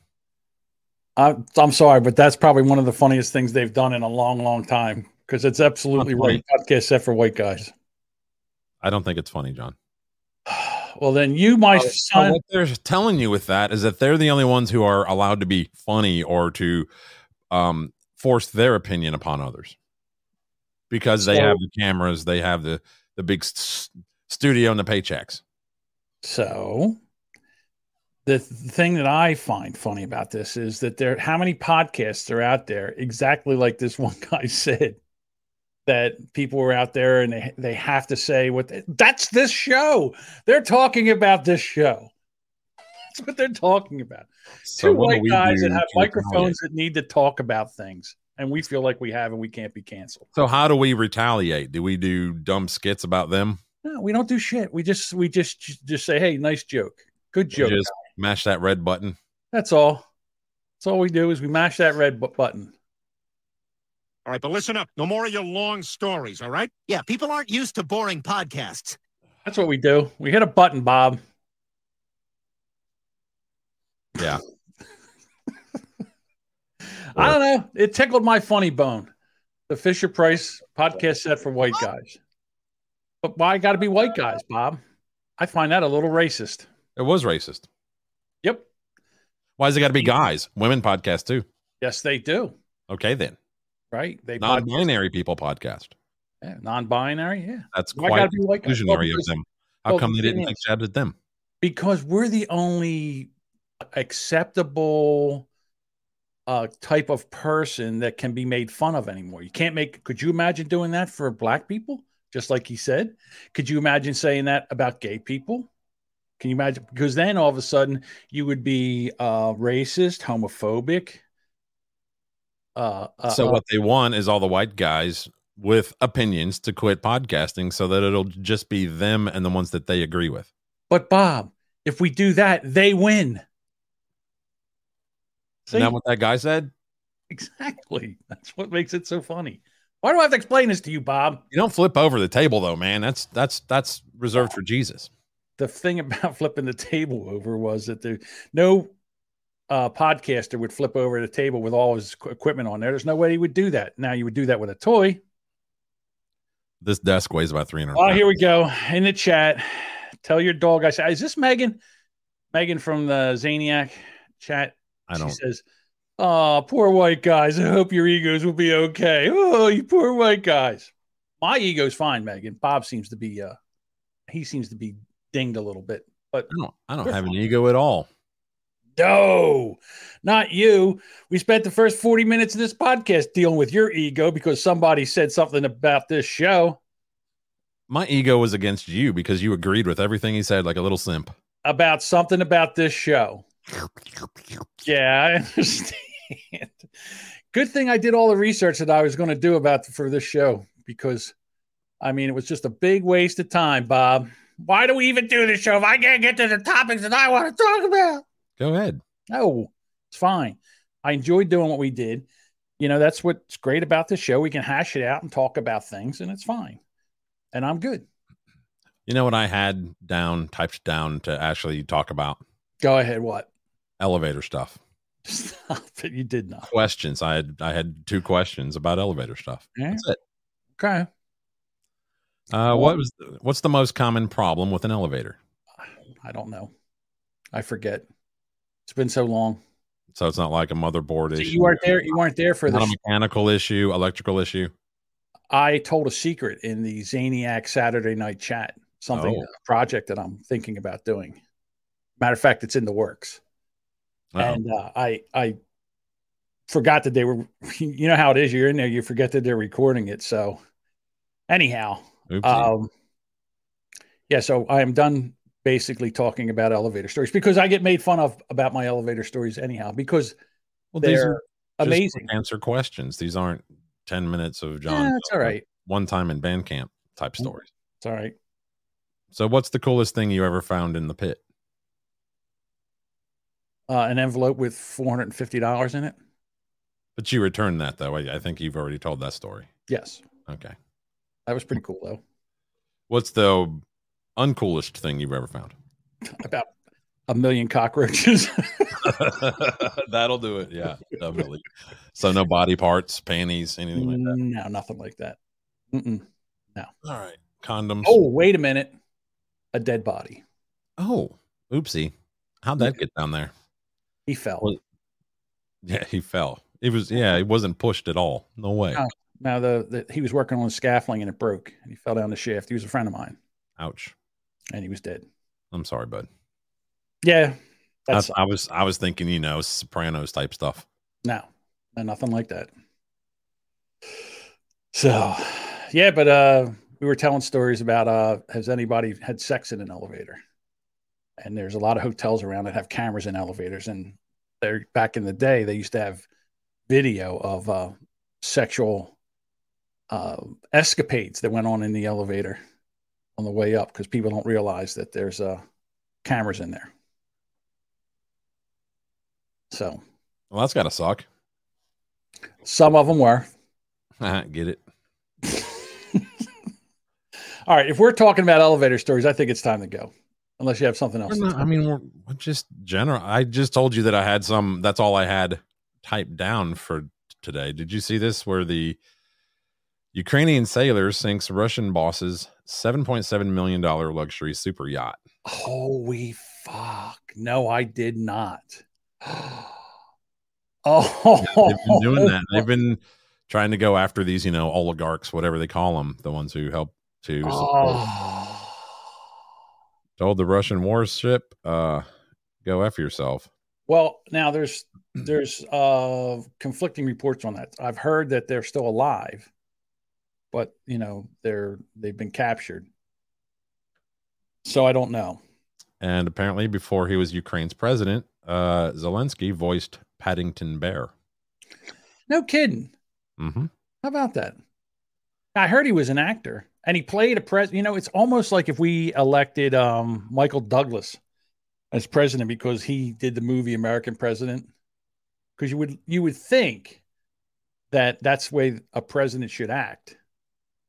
S3: I, I'm sorry, but that's probably one of the funniest things they've done in a long, long time because it's absolutely
S2: Not
S3: right. Podcast set for white guys.
S2: I don't think it's funny, John.
S3: Well, then you, my
S2: So
S3: son,
S2: what they're telling you with that is that they're the only ones who are allowed to be funny or to um, force their opinion upon others because they
S3: So-
S2: have the cameras, they have the the big s- studio and the paychecks.
S3: So the th- thing that I find funny about this is that there how many podcasts are out there exactly like this one guy said that people were out there and they they have to say what they, that's this show. They're talking about this show. That's what they're talking about.
S2: So
S3: Two white guys that have microphones that need to talk about things. And we feel like we have and we can't be canceled.
S2: So how do we retaliate? Do we do dumb skits about them?
S3: No, we don't do shit. We just we just just say, hey, nice joke. Good joke.
S2: Just mash that red button.
S3: That's all. That's all we do is we mash that red bu- button.
S27: All right, but listen up. No more of your long stories, all right? Yeah, people aren't used to boring podcasts.
S3: That's what we do. We hit a button, Bob.
S2: Yeah.
S3: I don't know. It tickled my funny bone. The Fisher Price podcast set for white guys. But why got to be white guys, Bob? I find that a little racist.
S2: It was racist.
S3: Yep.
S2: Why does it got to be guys? Women podcast too.
S3: Yes, they do.
S2: Okay, then.
S3: Right? They
S2: Non-binary people podcast.
S3: yeah, non-binary. Yeah.
S2: That's
S3: Why
S2: quite
S3: be white guys?
S2: exclusionary of them. How
S3: well,
S2: come they didn't
S3: is-
S2: at them?
S3: because we're the only acceptable uh, type of person that can be made fun of anymore. You can't make. Could you imagine doing that for black people? Just like he said. Could you imagine saying that about gay people? Can you imagine? Because then all of a sudden you would be uh, racist, homophobic. Uh, uh,
S2: so
S3: uh,
S2: what they want is all the white guys with opinions to quit podcasting so that it'll just be them and the ones that they agree with.
S3: But Bob, if we do that, they win.
S2: Isn't that what that guy said?
S3: Exactly. That's what makes it so funny. Why do I have to explain this to you, Bob?
S2: You don't flip over the table though, man. That's that's that's reserved for Jesus.
S3: The thing about flipping the table over was that there no uh, podcaster would flip over the table with all his equipment on there. There's no way he would do that. Now you would do that with a toy.
S2: This desk weighs about 300
S3: Oh, here we go in the chat. Tell your dog I said, is this Megan? Megan from the Zaniac chat.
S2: I
S3: She
S2: don't-
S3: says, "Oh, poor white guys. I hope your egos will be okay. Oh, you poor white guys. My ego's fine, Megan. Bob seems to be uh, he seems to be dinged a little bit, but
S2: I don't, I don't have an ego at all.
S3: no, not you. We spent the first 40 minutes of this podcast dealing with your ego because somebody said something about this show
S2: My ego was against you because you agreed with everything he said like a little simp.
S3: about something about this show. Yeah, I understand. Good thing I did all the research that I was going to do about for this show because I mean, it was just a big waste of time, Bob. Why do we even do this show if I can't get to the topics that I want to talk about?
S2: Go ahead.
S3: No, it's fine. I enjoyed doing what we did. You know, that's what's great about this show. We can hash it out and talk about things, and it's fine. And I'm good.
S2: You know what I had down, typed down to actually talk about?
S3: Go ahead. What?
S2: Elevator stuff.
S3: Stop it. You did not.
S2: Questions. I had I had two questions about elevator stuff.
S3: Yeah.
S2: That's it.
S3: Okay.
S2: Uh, what was what's the most common problem with an elevator?
S3: I don't know. I forget. It's been so long.
S2: So it's not like a motherboard
S3: So
S2: issue.
S3: you weren't there. You weren't there for
S2: not a
S3: the.
S2: mechanical issue, electrical issue.
S3: I told a secret in the Zaniac Saturday night chat. Something
S2: Oh.
S3: a project that I'm thinking about doing. Matter of fact, it's in the works.
S2: Uh-oh.
S3: And uh, I I forgot that they were. You know how it is. You're in there. You forget that they're recording it. So anyhow, um, yeah. So I am done basically talking about elevator stories because I get made fun of about my elevator stories anyhow because
S2: Well, these are
S3: amazing.
S2: Answer questions. These aren't ten minutes of John.
S3: Yeah, it's all right.
S2: One time in band camp type stories.
S3: It's all right.
S2: So, what's the coolest thing you ever found in the pit?
S3: Uh, an envelope with four hundred and fifty dollars in it.
S2: But you returned that though. I, I think you've already told that story.
S3: Yes,
S2: Okay.
S3: that was pretty cool though.
S2: What's the uncoolest thing you've ever found?
S3: About a million cockroaches.
S2: That'll do it. Yeah, definitely. So no body parts, panties, anything like that.
S3: no, nothing like that. Mm-mm. No.
S2: All right. Condoms.
S3: Oh, wait a minute. A dead body.
S2: Oh, oopsie. How'd that get down there?
S3: He fell.
S2: Was- yeah, he fell. It was yeah, he wasn't pushed at all. No way.
S3: No, no, the, the he was working on the scaffolding and it broke and he fell down the shaft. He was a friend of mine
S2: Ouch.
S3: and he was dead.
S2: I'm sorry, bud.
S3: Yeah.
S2: I,
S3: That's
S2: I was I was thinking, you know, Sopranos type stuff.
S3: no, no, nothing like that. So, yeah, but uh, we were telling stories about uh, has anybody had sex in an elevator? And there's a lot of hotels around that have cameras in elevators. And they're back in the day, they used to have video of uh, sexual uh, escapades that went on in the elevator on the way up because people don't realize that there's uh, cameras in there. So
S2: Well, that's gotta suck.
S3: some of them were.
S2: Get it?
S3: All right, if we're talking about elevator stories, I think it's time to go. Unless you have something else.
S2: Not- I mean, we're, we're just general. I just told you that I had some. That's all I had typed down for today. Did you see this? Where the Ukrainian sailor sinks Russian boss's seven point seven million dollar luxury super yacht.
S3: Holy fuck. No, I did not. oh,
S2: They've been doing that. They've been trying to go after these, you know, oligarchs, whatever they call them, the ones who help to support.
S3: Oh,
S2: Told the Russian warship, uh, "Go f yourself."
S3: well, now there's there's uh conflicting reports on that. I've heard that they're still alive, but you know, they're they've been captured. So I don't know.
S2: And apparently, before he was Ukraine's president, uh, Zelensky voiced Paddington Bear.
S3: No kidding.
S2: Mm-hmm.
S3: How about that? I heard he was an actor and he played a pres. You know, it's almost like if we elected um, Michael Douglas as president because he did the movie American President. Because you would you would think that that's the way a president should act,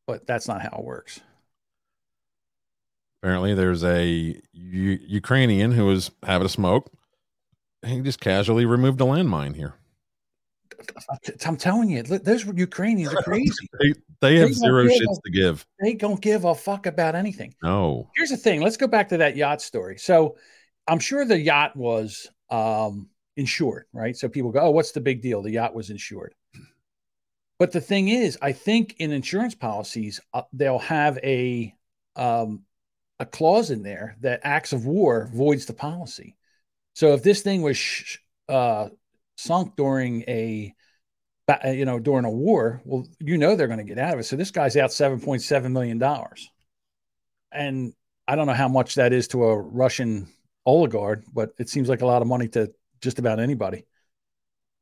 S3: but that's not how it works.
S2: Apparently, there's a U- Ukrainian who was having a smoke. He just casually removed a landmine here.
S3: I'm telling you, look, those Ukrainians are crazy.
S2: They, they have
S3: They
S2: zero shits to give.
S3: they don't give a fuck about anything.
S2: No.
S3: Here's the thing. Let's go back to that yacht story. So I'm sure the yacht was um, insured, right? So people go, oh, what's the big deal? The yacht was insured. But the thing is, I think in insurance policies, uh, they'll have a um, a clause in there that acts of war voids the policy. So if this thing was sh- uh, sunk during a uh, you know during a war, well, you know they're going to get out of it. So this guy's out seven point seven million dollars and I don't know how much that is to a Russian oligarch, but it seems like a lot of money to just about anybody.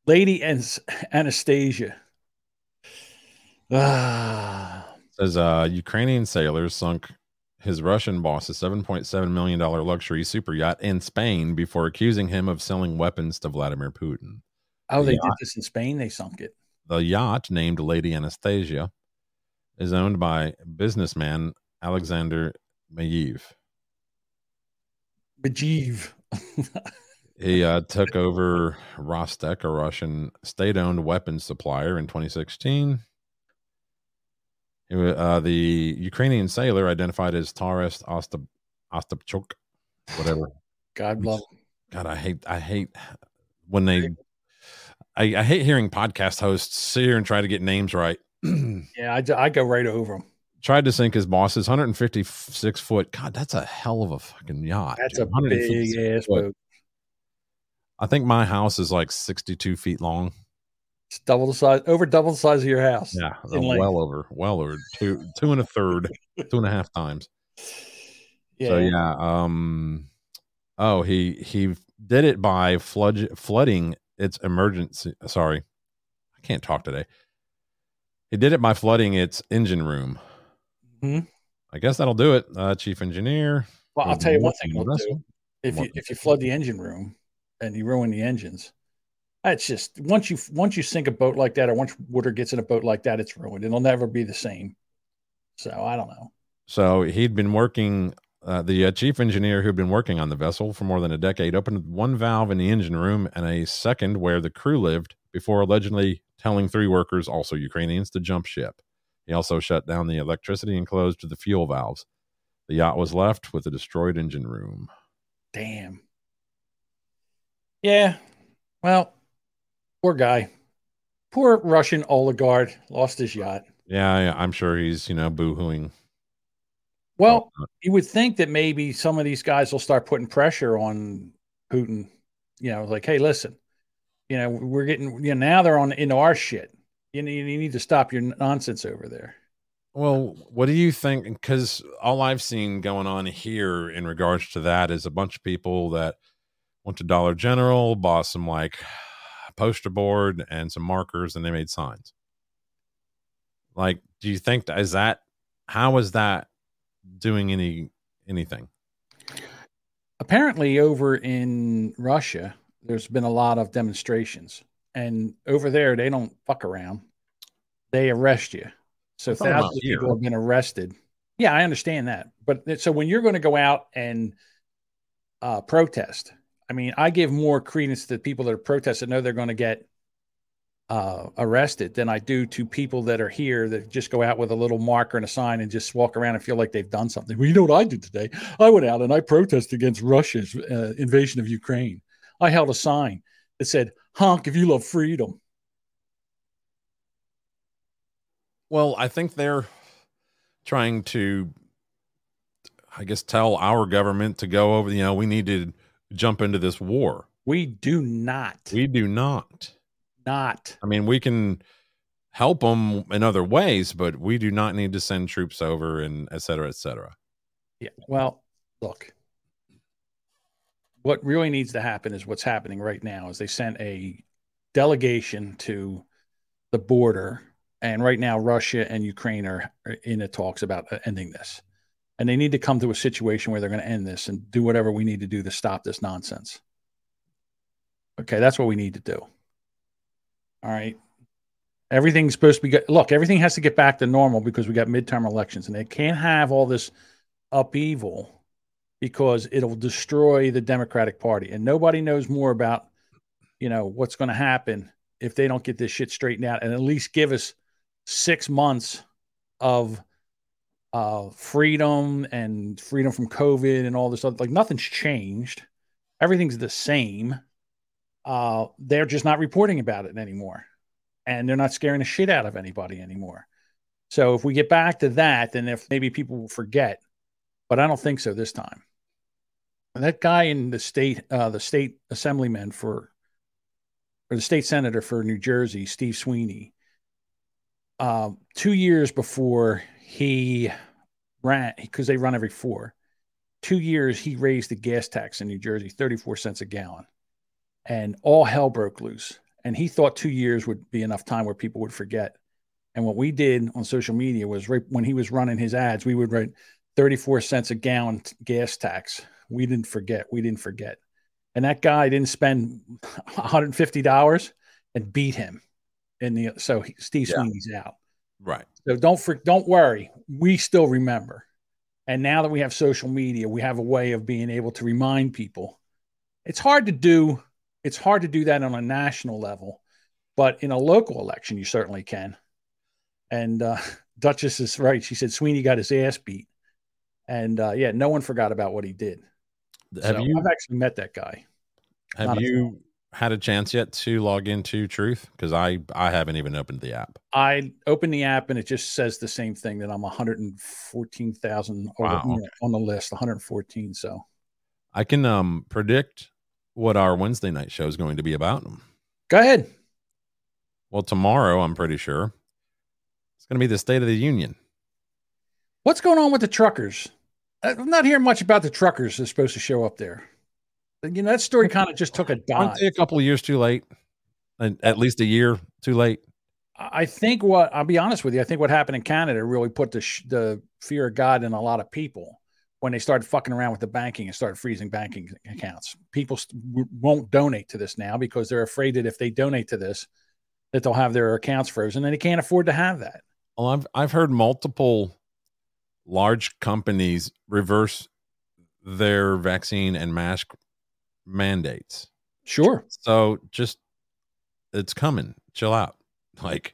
S3: Lady Ans- Anastasia. Ah,
S2: Says uh, Ukrainian sailors sunk his Russian boss's $7.7 million luxury super yacht in Spain before accusing him of selling weapons to Vladimir Putin.
S3: oh, they
S2: Yeah.
S3: did this in Spain. They sunk it.
S2: The yacht, named Lady Anastasia, is owned by businessman Alexander Mayev.
S3: Bajeev.
S2: He uh, took over Rostec, a Russian state owned weapons supplier, in 2016. He wa- uh, the Ukrainian sailor identified as Taras Ostap- Ostapchuk, whatever.
S3: God love.
S2: God, I hate, I hate when they I, I hate hearing podcast hosts sit here and try to get names right.
S3: Yeah, I, I go right over them.
S2: Tried to sink his boss's 156 foot. God, that's a hell of a fucking yacht.
S3: That's
S2: dude.
S3: a big ass boat.
S2: I think my house is like 62 feet long.
S3: It's double the size, over double the size of your house.
S2: Yeah, uh, well over, well over two, two and a third, two and a half times. So
S3: Yeah.
S2: yeah, um, oh he he did it by flood flooding its emergency. Sorry, I can't talk today. He did it by flooding its engine room.
S3: Mhm.
S2: I guess that'll do it, uh, chief engineer.
S3: Well, I'll tell you one thing do. If you if you flood the engine room and you ruin the engines, that's just once you once you sink a boat like that, or once water gets in a boat like that, it's ruined. It'll never be the same. So I don't know.
S2: So he'd been working. Uh, the uh, chief engineer who'd been working on the vessel for more than a decade opened one valve in the engine room and a second where the crew lived before allegedly telling three workers, also Ukrainians, to jump ship. He also shut down the electricity and closed the fuel valves. The yacht was left with a destroyed engine room.
S3: Damn. Yeah. Well, poor guy. Poor Russian oligarch lost his yacht.
S2: Yeah, yeah I'm sure he's you know boohooing.
S3: Well, uh, you would think that maybe some of these guys will start putting pressure on Putin. You know, like, hey, listen, you know, we're getting, you know, now they're on into our shit. You need, you need to stop your nonsense over there.
S2: Well, what do you think? Because all I've seen going on here in regards to that is a bunch of people that went to Dollar General, bought some like poster board and some markers, and they made signs. Like, do you think is that how is that doing any anything?
S3: Apparently, over in Russia, there's been a lot of demonstrations, and over there, they don't fuck around. They arrest you. So
S2: I'm talking about
S3: thousands of people
S2: here.
S3: have been arrested. Yeah, I understand that. But so when you're going to go out and uh, protest, I mean, I give more credence to people that are protesting know they're going to get uh, arrested than I do to people that are here that just go out with a little marker and a sign and just walk around and feel like they've done something. Well, you know what I did today? I went out and I protested against Russia's uh, invasion of Ukraine. I held a sign that said, honk if you love freedom.
S2: Well, I think they're trying to, I guess, tell our government to go over. You know, we need to jump into this war.
S3: We do not.
S2: We do not.
S3: Not.
S2: I mean, we can help them in other ways, but we do not need to send troops over and et cetera, et cetera.
S3: Yeah. Well, look, what really needs to happen is what's happening right now is they sent a delegation to the border and right now russia and ukraine are, in the talks about uh, ending this and they need to come to a situation where they're going to end this and do whatever we need to do to stop this nonsense. Okay that's what we need to do. All right? Everything's supposed to be good. Look everything has to get back to normal because we got midterm elections and they can't have all this upheaval because it'll destroy the democratic party. And nobody knows more about you know what's going to happen if they don't get this shit straightened out and at least give us six months of uh, freedom and freedom from COVID and all this other like nothing's changed. Everything's the same. Uh, they're just not reporting about it anymore, and they're not scaring the shit out of anybody anymore. So if we get back to that, then if maybe people will forget, but I don't think so this time. And that guy in the state, uh, the state assemblyman for or the state senator for New Jersey, Steve Sweeney, um, two years before he ran, because they run every four, two years he raised the gas tax in New Jersey, 34 cents a gallon. And all hell broke loose. And he thought two years would be enough time where people would forget. And what we did on social media was right when he was running his ads, we would write 34 cents a gallon gas tax. We didn't forget. We didn't forget and that guy didn't spend $150 and beat him in the so he, Steve
S2: Yeah.
S3: Sweeney's out.
S2: Right.
S3: So don't for, don't worry, we still remember. And now that we have social media, we have a way of being able to remind people. It's hard to do. It's hard to do that on a national level, but in a local election, you certainly can. And uh, Duchess is right. She said Sweeney got his ass beat, and uh, yeah, no one forgot about what he did.
S2: Have
S3: So
S2: you
S3: I've actually met that guy.
S2: have
S3: Not
S2: you had a chance yet to log into Truth? Because I I haven't even opened the app.
S3: I open the app and it just says the same thing that I'm 114,000
S2: Wow.
S3: you know, on the list, 114. So
S2: I can um predict what our Wednesday night show is going to be about.
S3: go ahead.
S2: Well, tomorrow I'm pretty sure it's going to be the State of the Union.
S3: What's going on with the truckers? I'm not hearing much about the truckers that's supposed to show up there. You know, that story kind of just took a
S2: Aren't
S3: dive.
S2: they a couple of years too late? And at least a year too late.
S3: I think what I'll be honest with you, I think what happened in Canada really put the sh- the fear of God in a lot of people when they started fucking around with the banking and started freezing banking accounts. People st- won't donate to this now because they're afraid that if they donate to this, that they'll have their accounts frozen, and they can't afford to have that.
S2: Well, I've I've heard multiple large companies reverse their vaccine and mask mandates.
S3: Sure.
S2: So just it's coming. Chill out. Like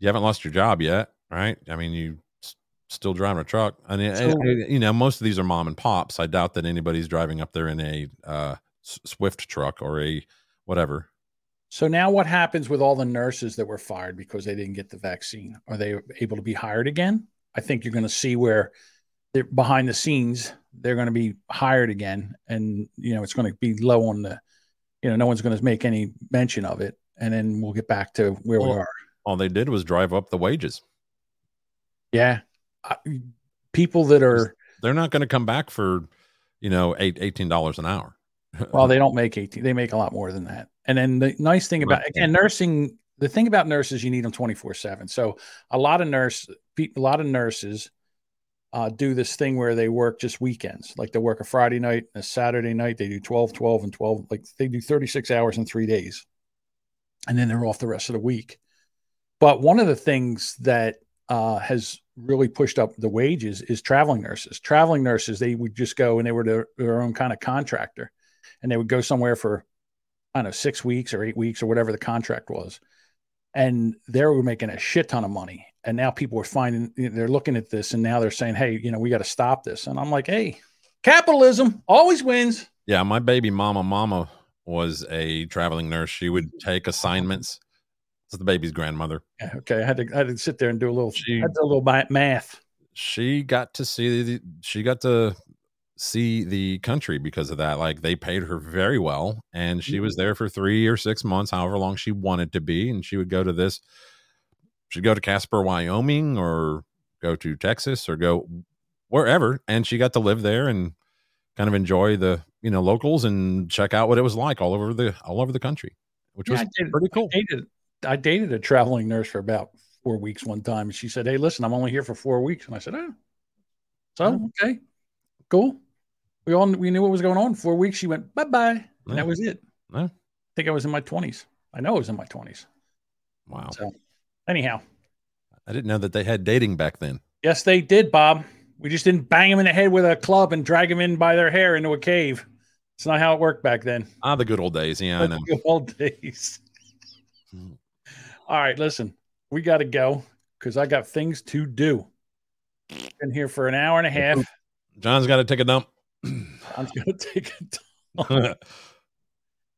S2: you haven't lost your job yet, right? I mean, you s- still driving a truck. I mean, I- I- you know, most of these are mom and pops. I doubt that anybody's driving up there in a uh, S- Swift truck or a whatever.
S3: So now what happens with all the nurses that were fired because they didn't get the vaccine? Are they able to be hired again? I think you're going to see where behind the scenes, they're going to be hired again. And, you know, it's going to be low on the, you know, no one's going to make any mention of it. And then we'll get back to where we are.
S2: All they did was drive up the wages.
S3: Yeah. I, people that are,
S2: They're not going to come back for, you know, eight, $18 an hour.
S3: well, they don't make 18, they make a lot more than that. And then the nice thing about, again, nursing, the thing about nurses, you need them 24 seven. So a lot of nurse, a lot of nurses uh, do this thing where they work just weekends. Like they work a Friday night, a Saturday night, they do 12, 12 and 12. Like they do 36 hours in three days. And then they're off the rest of the week. But one of the things that uh, has really pushed up the wages is traveling nurses. Traveling nurses, they would just go and they were their, their own kind of contractor and they would go somewhere for, I don't know, six weeks or eight weeks or whatever the contract was. And they were making a shit ton of money. And now people are finding, they're looking at this and now they're saying, hey, you know, we got to stop this. And I'm like, hey, capitalism always wins.
S2: Yeah, my baby mama mama was a traveling nurse. She would take assignments. It's the baby's grandmother.
S3: Yeah, okay. I had to, I had to sit there and do a little,
S2: She-
S3: I had to do a little math.
S2: She got to see the she got to see the country because of that. Like they paid her very well, and she was mm-hmm. there for three or six months, however long she wanted to be. And she would go to this. She'd go to Casper, Wyoming, or go to Texas, or go wherever, and she got to live there and kind of enjoy the you know locals and check out what it was like all over the all over the country, which
S3: Yeah,
S2: was
S3: did-
S2: pretty cool.
S3: I dated, I dated a traveling nurse for about four weeks one time. And she said, Hey, listen, I'm only here for four weeks. And I said, Oh, so, oh. okay, cool. We all we knew what was going on. Four weeks. She went, bye bye. And
S2: Yeah.
S3: that was it.
S2: Yeah.
S3: I think I was in my 20s. I know I was in my 20s.
S2: Wow.
S3: So, anyhow,
S2: I didn't know that they had dating back then.
S3: yes, they did, Bob. We just didn't bang them in the head with a club and drag them in by their hair into a cave. It's not how it worked back then.
S2: Ah, the good old days. Yeah, I know.
S3: the good old days. All right, listen, we got to go because I got things to do. Been here for an hour and a half.
S2: John's got to take a dump.
S3: I'm going to take a dump.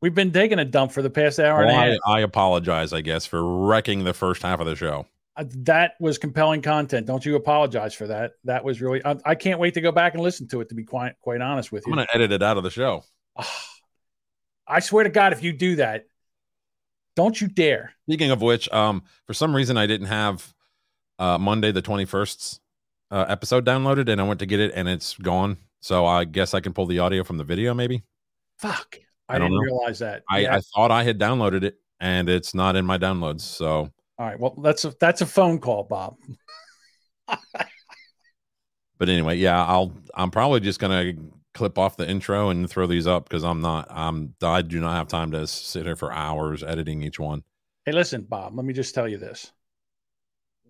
S3: We've been taking a dump for the past hour
S2: Well,
S3: and a
S2: I,
S3: half.
S2: I apologize, I guess, for wrecking the first half of the show.
S3: Uh, That was compelling content. Don't you apologize for that. That was really. I, I can't wait to go back and listen to it. To be quite quite honest with you.
S2: I'm going to edit it out of the show.
S3: I swear to God, if you do that, don't you dare.
S2: Speaking of which, um, for some reason I didn't have uh, Monday the 21st uh, episode downloaded, and I went to get it, and it's gone. So I guess I can pull the audio from the video, maybe.
S3: Fuck, I,
S2: I don't
S3: didn't
S2: know.
S3: realize that.
S2: I,
S3: Yeah.
S2: I thought I had downloaded it, and it's not in my downloads. So,
S3: All right. Well, that's a that's a phone call, Bob.
S2: but anyway, yeah, I'll. I'm probably just gonna clip off the intro and throw these up because I'm not. I'm. I do not have time to sit here for hours editing each one.
S3: Hey, listen, Bob, let me just tell you this.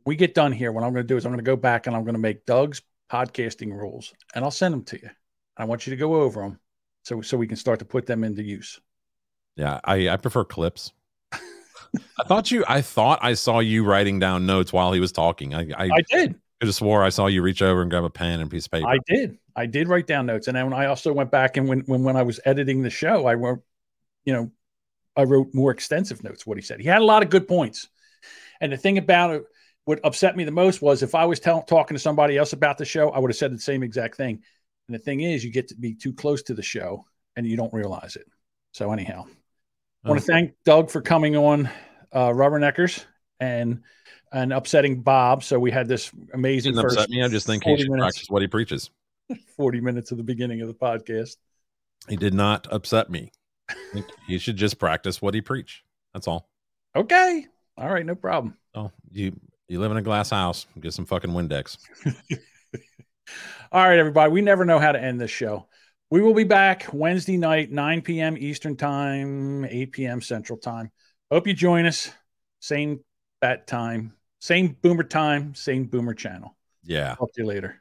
S3: We get done here. What I'm going to do is I'm going to go back and I'm going to make Doug's podcasting rules and I'll send them to you. I want you to go over them so, so we can start to put them into use.
S2: Yeah, I I prefer clips. I thought you. I thought I saw you writing down notes while he was talking. I I,
S3: I did.
S2: I just swore I saw you reach over and grab a pen and a piece of paper.
S3: I did. I did write down notes. And then I also went back and when, when, when I was editing the show, I wrote, you know, I wrote more extensive notes. What he said, he had a lot of good points. And the thing about it, what upset me the most was if I was tell, talking to somebody else about the show, I would have said the same exact thing. And the thing is, you get to be too close to the show and you don't realize it. So anyhow, I want to thank Doug for coming on uh, Rubberneckers and and upsetting Bob. So we had this amazing.
S2: Didn't
S3: first
S2: upset me. I just think he
S3: 40
S2: should
S3: minutes,
S2: practice what he preaches.
S3: Forty minutes of the beginning of the podcast.
S2: He did not upset me. I think he should just practice what he preach. That's all.
S3: Okay. All right. No problem.
S2: Oh, you you live in a glass house. Get some fucking Windex.
S3: All right, everybody. We never know how to end this show. We will be back Wednesday night, 9 p.m. Eastern Time, 8 p.m. Central Time. Hope you join us. Same bat time, same boomer time, same boomer channel.
S2: Yeah.
S3: Talk to you later.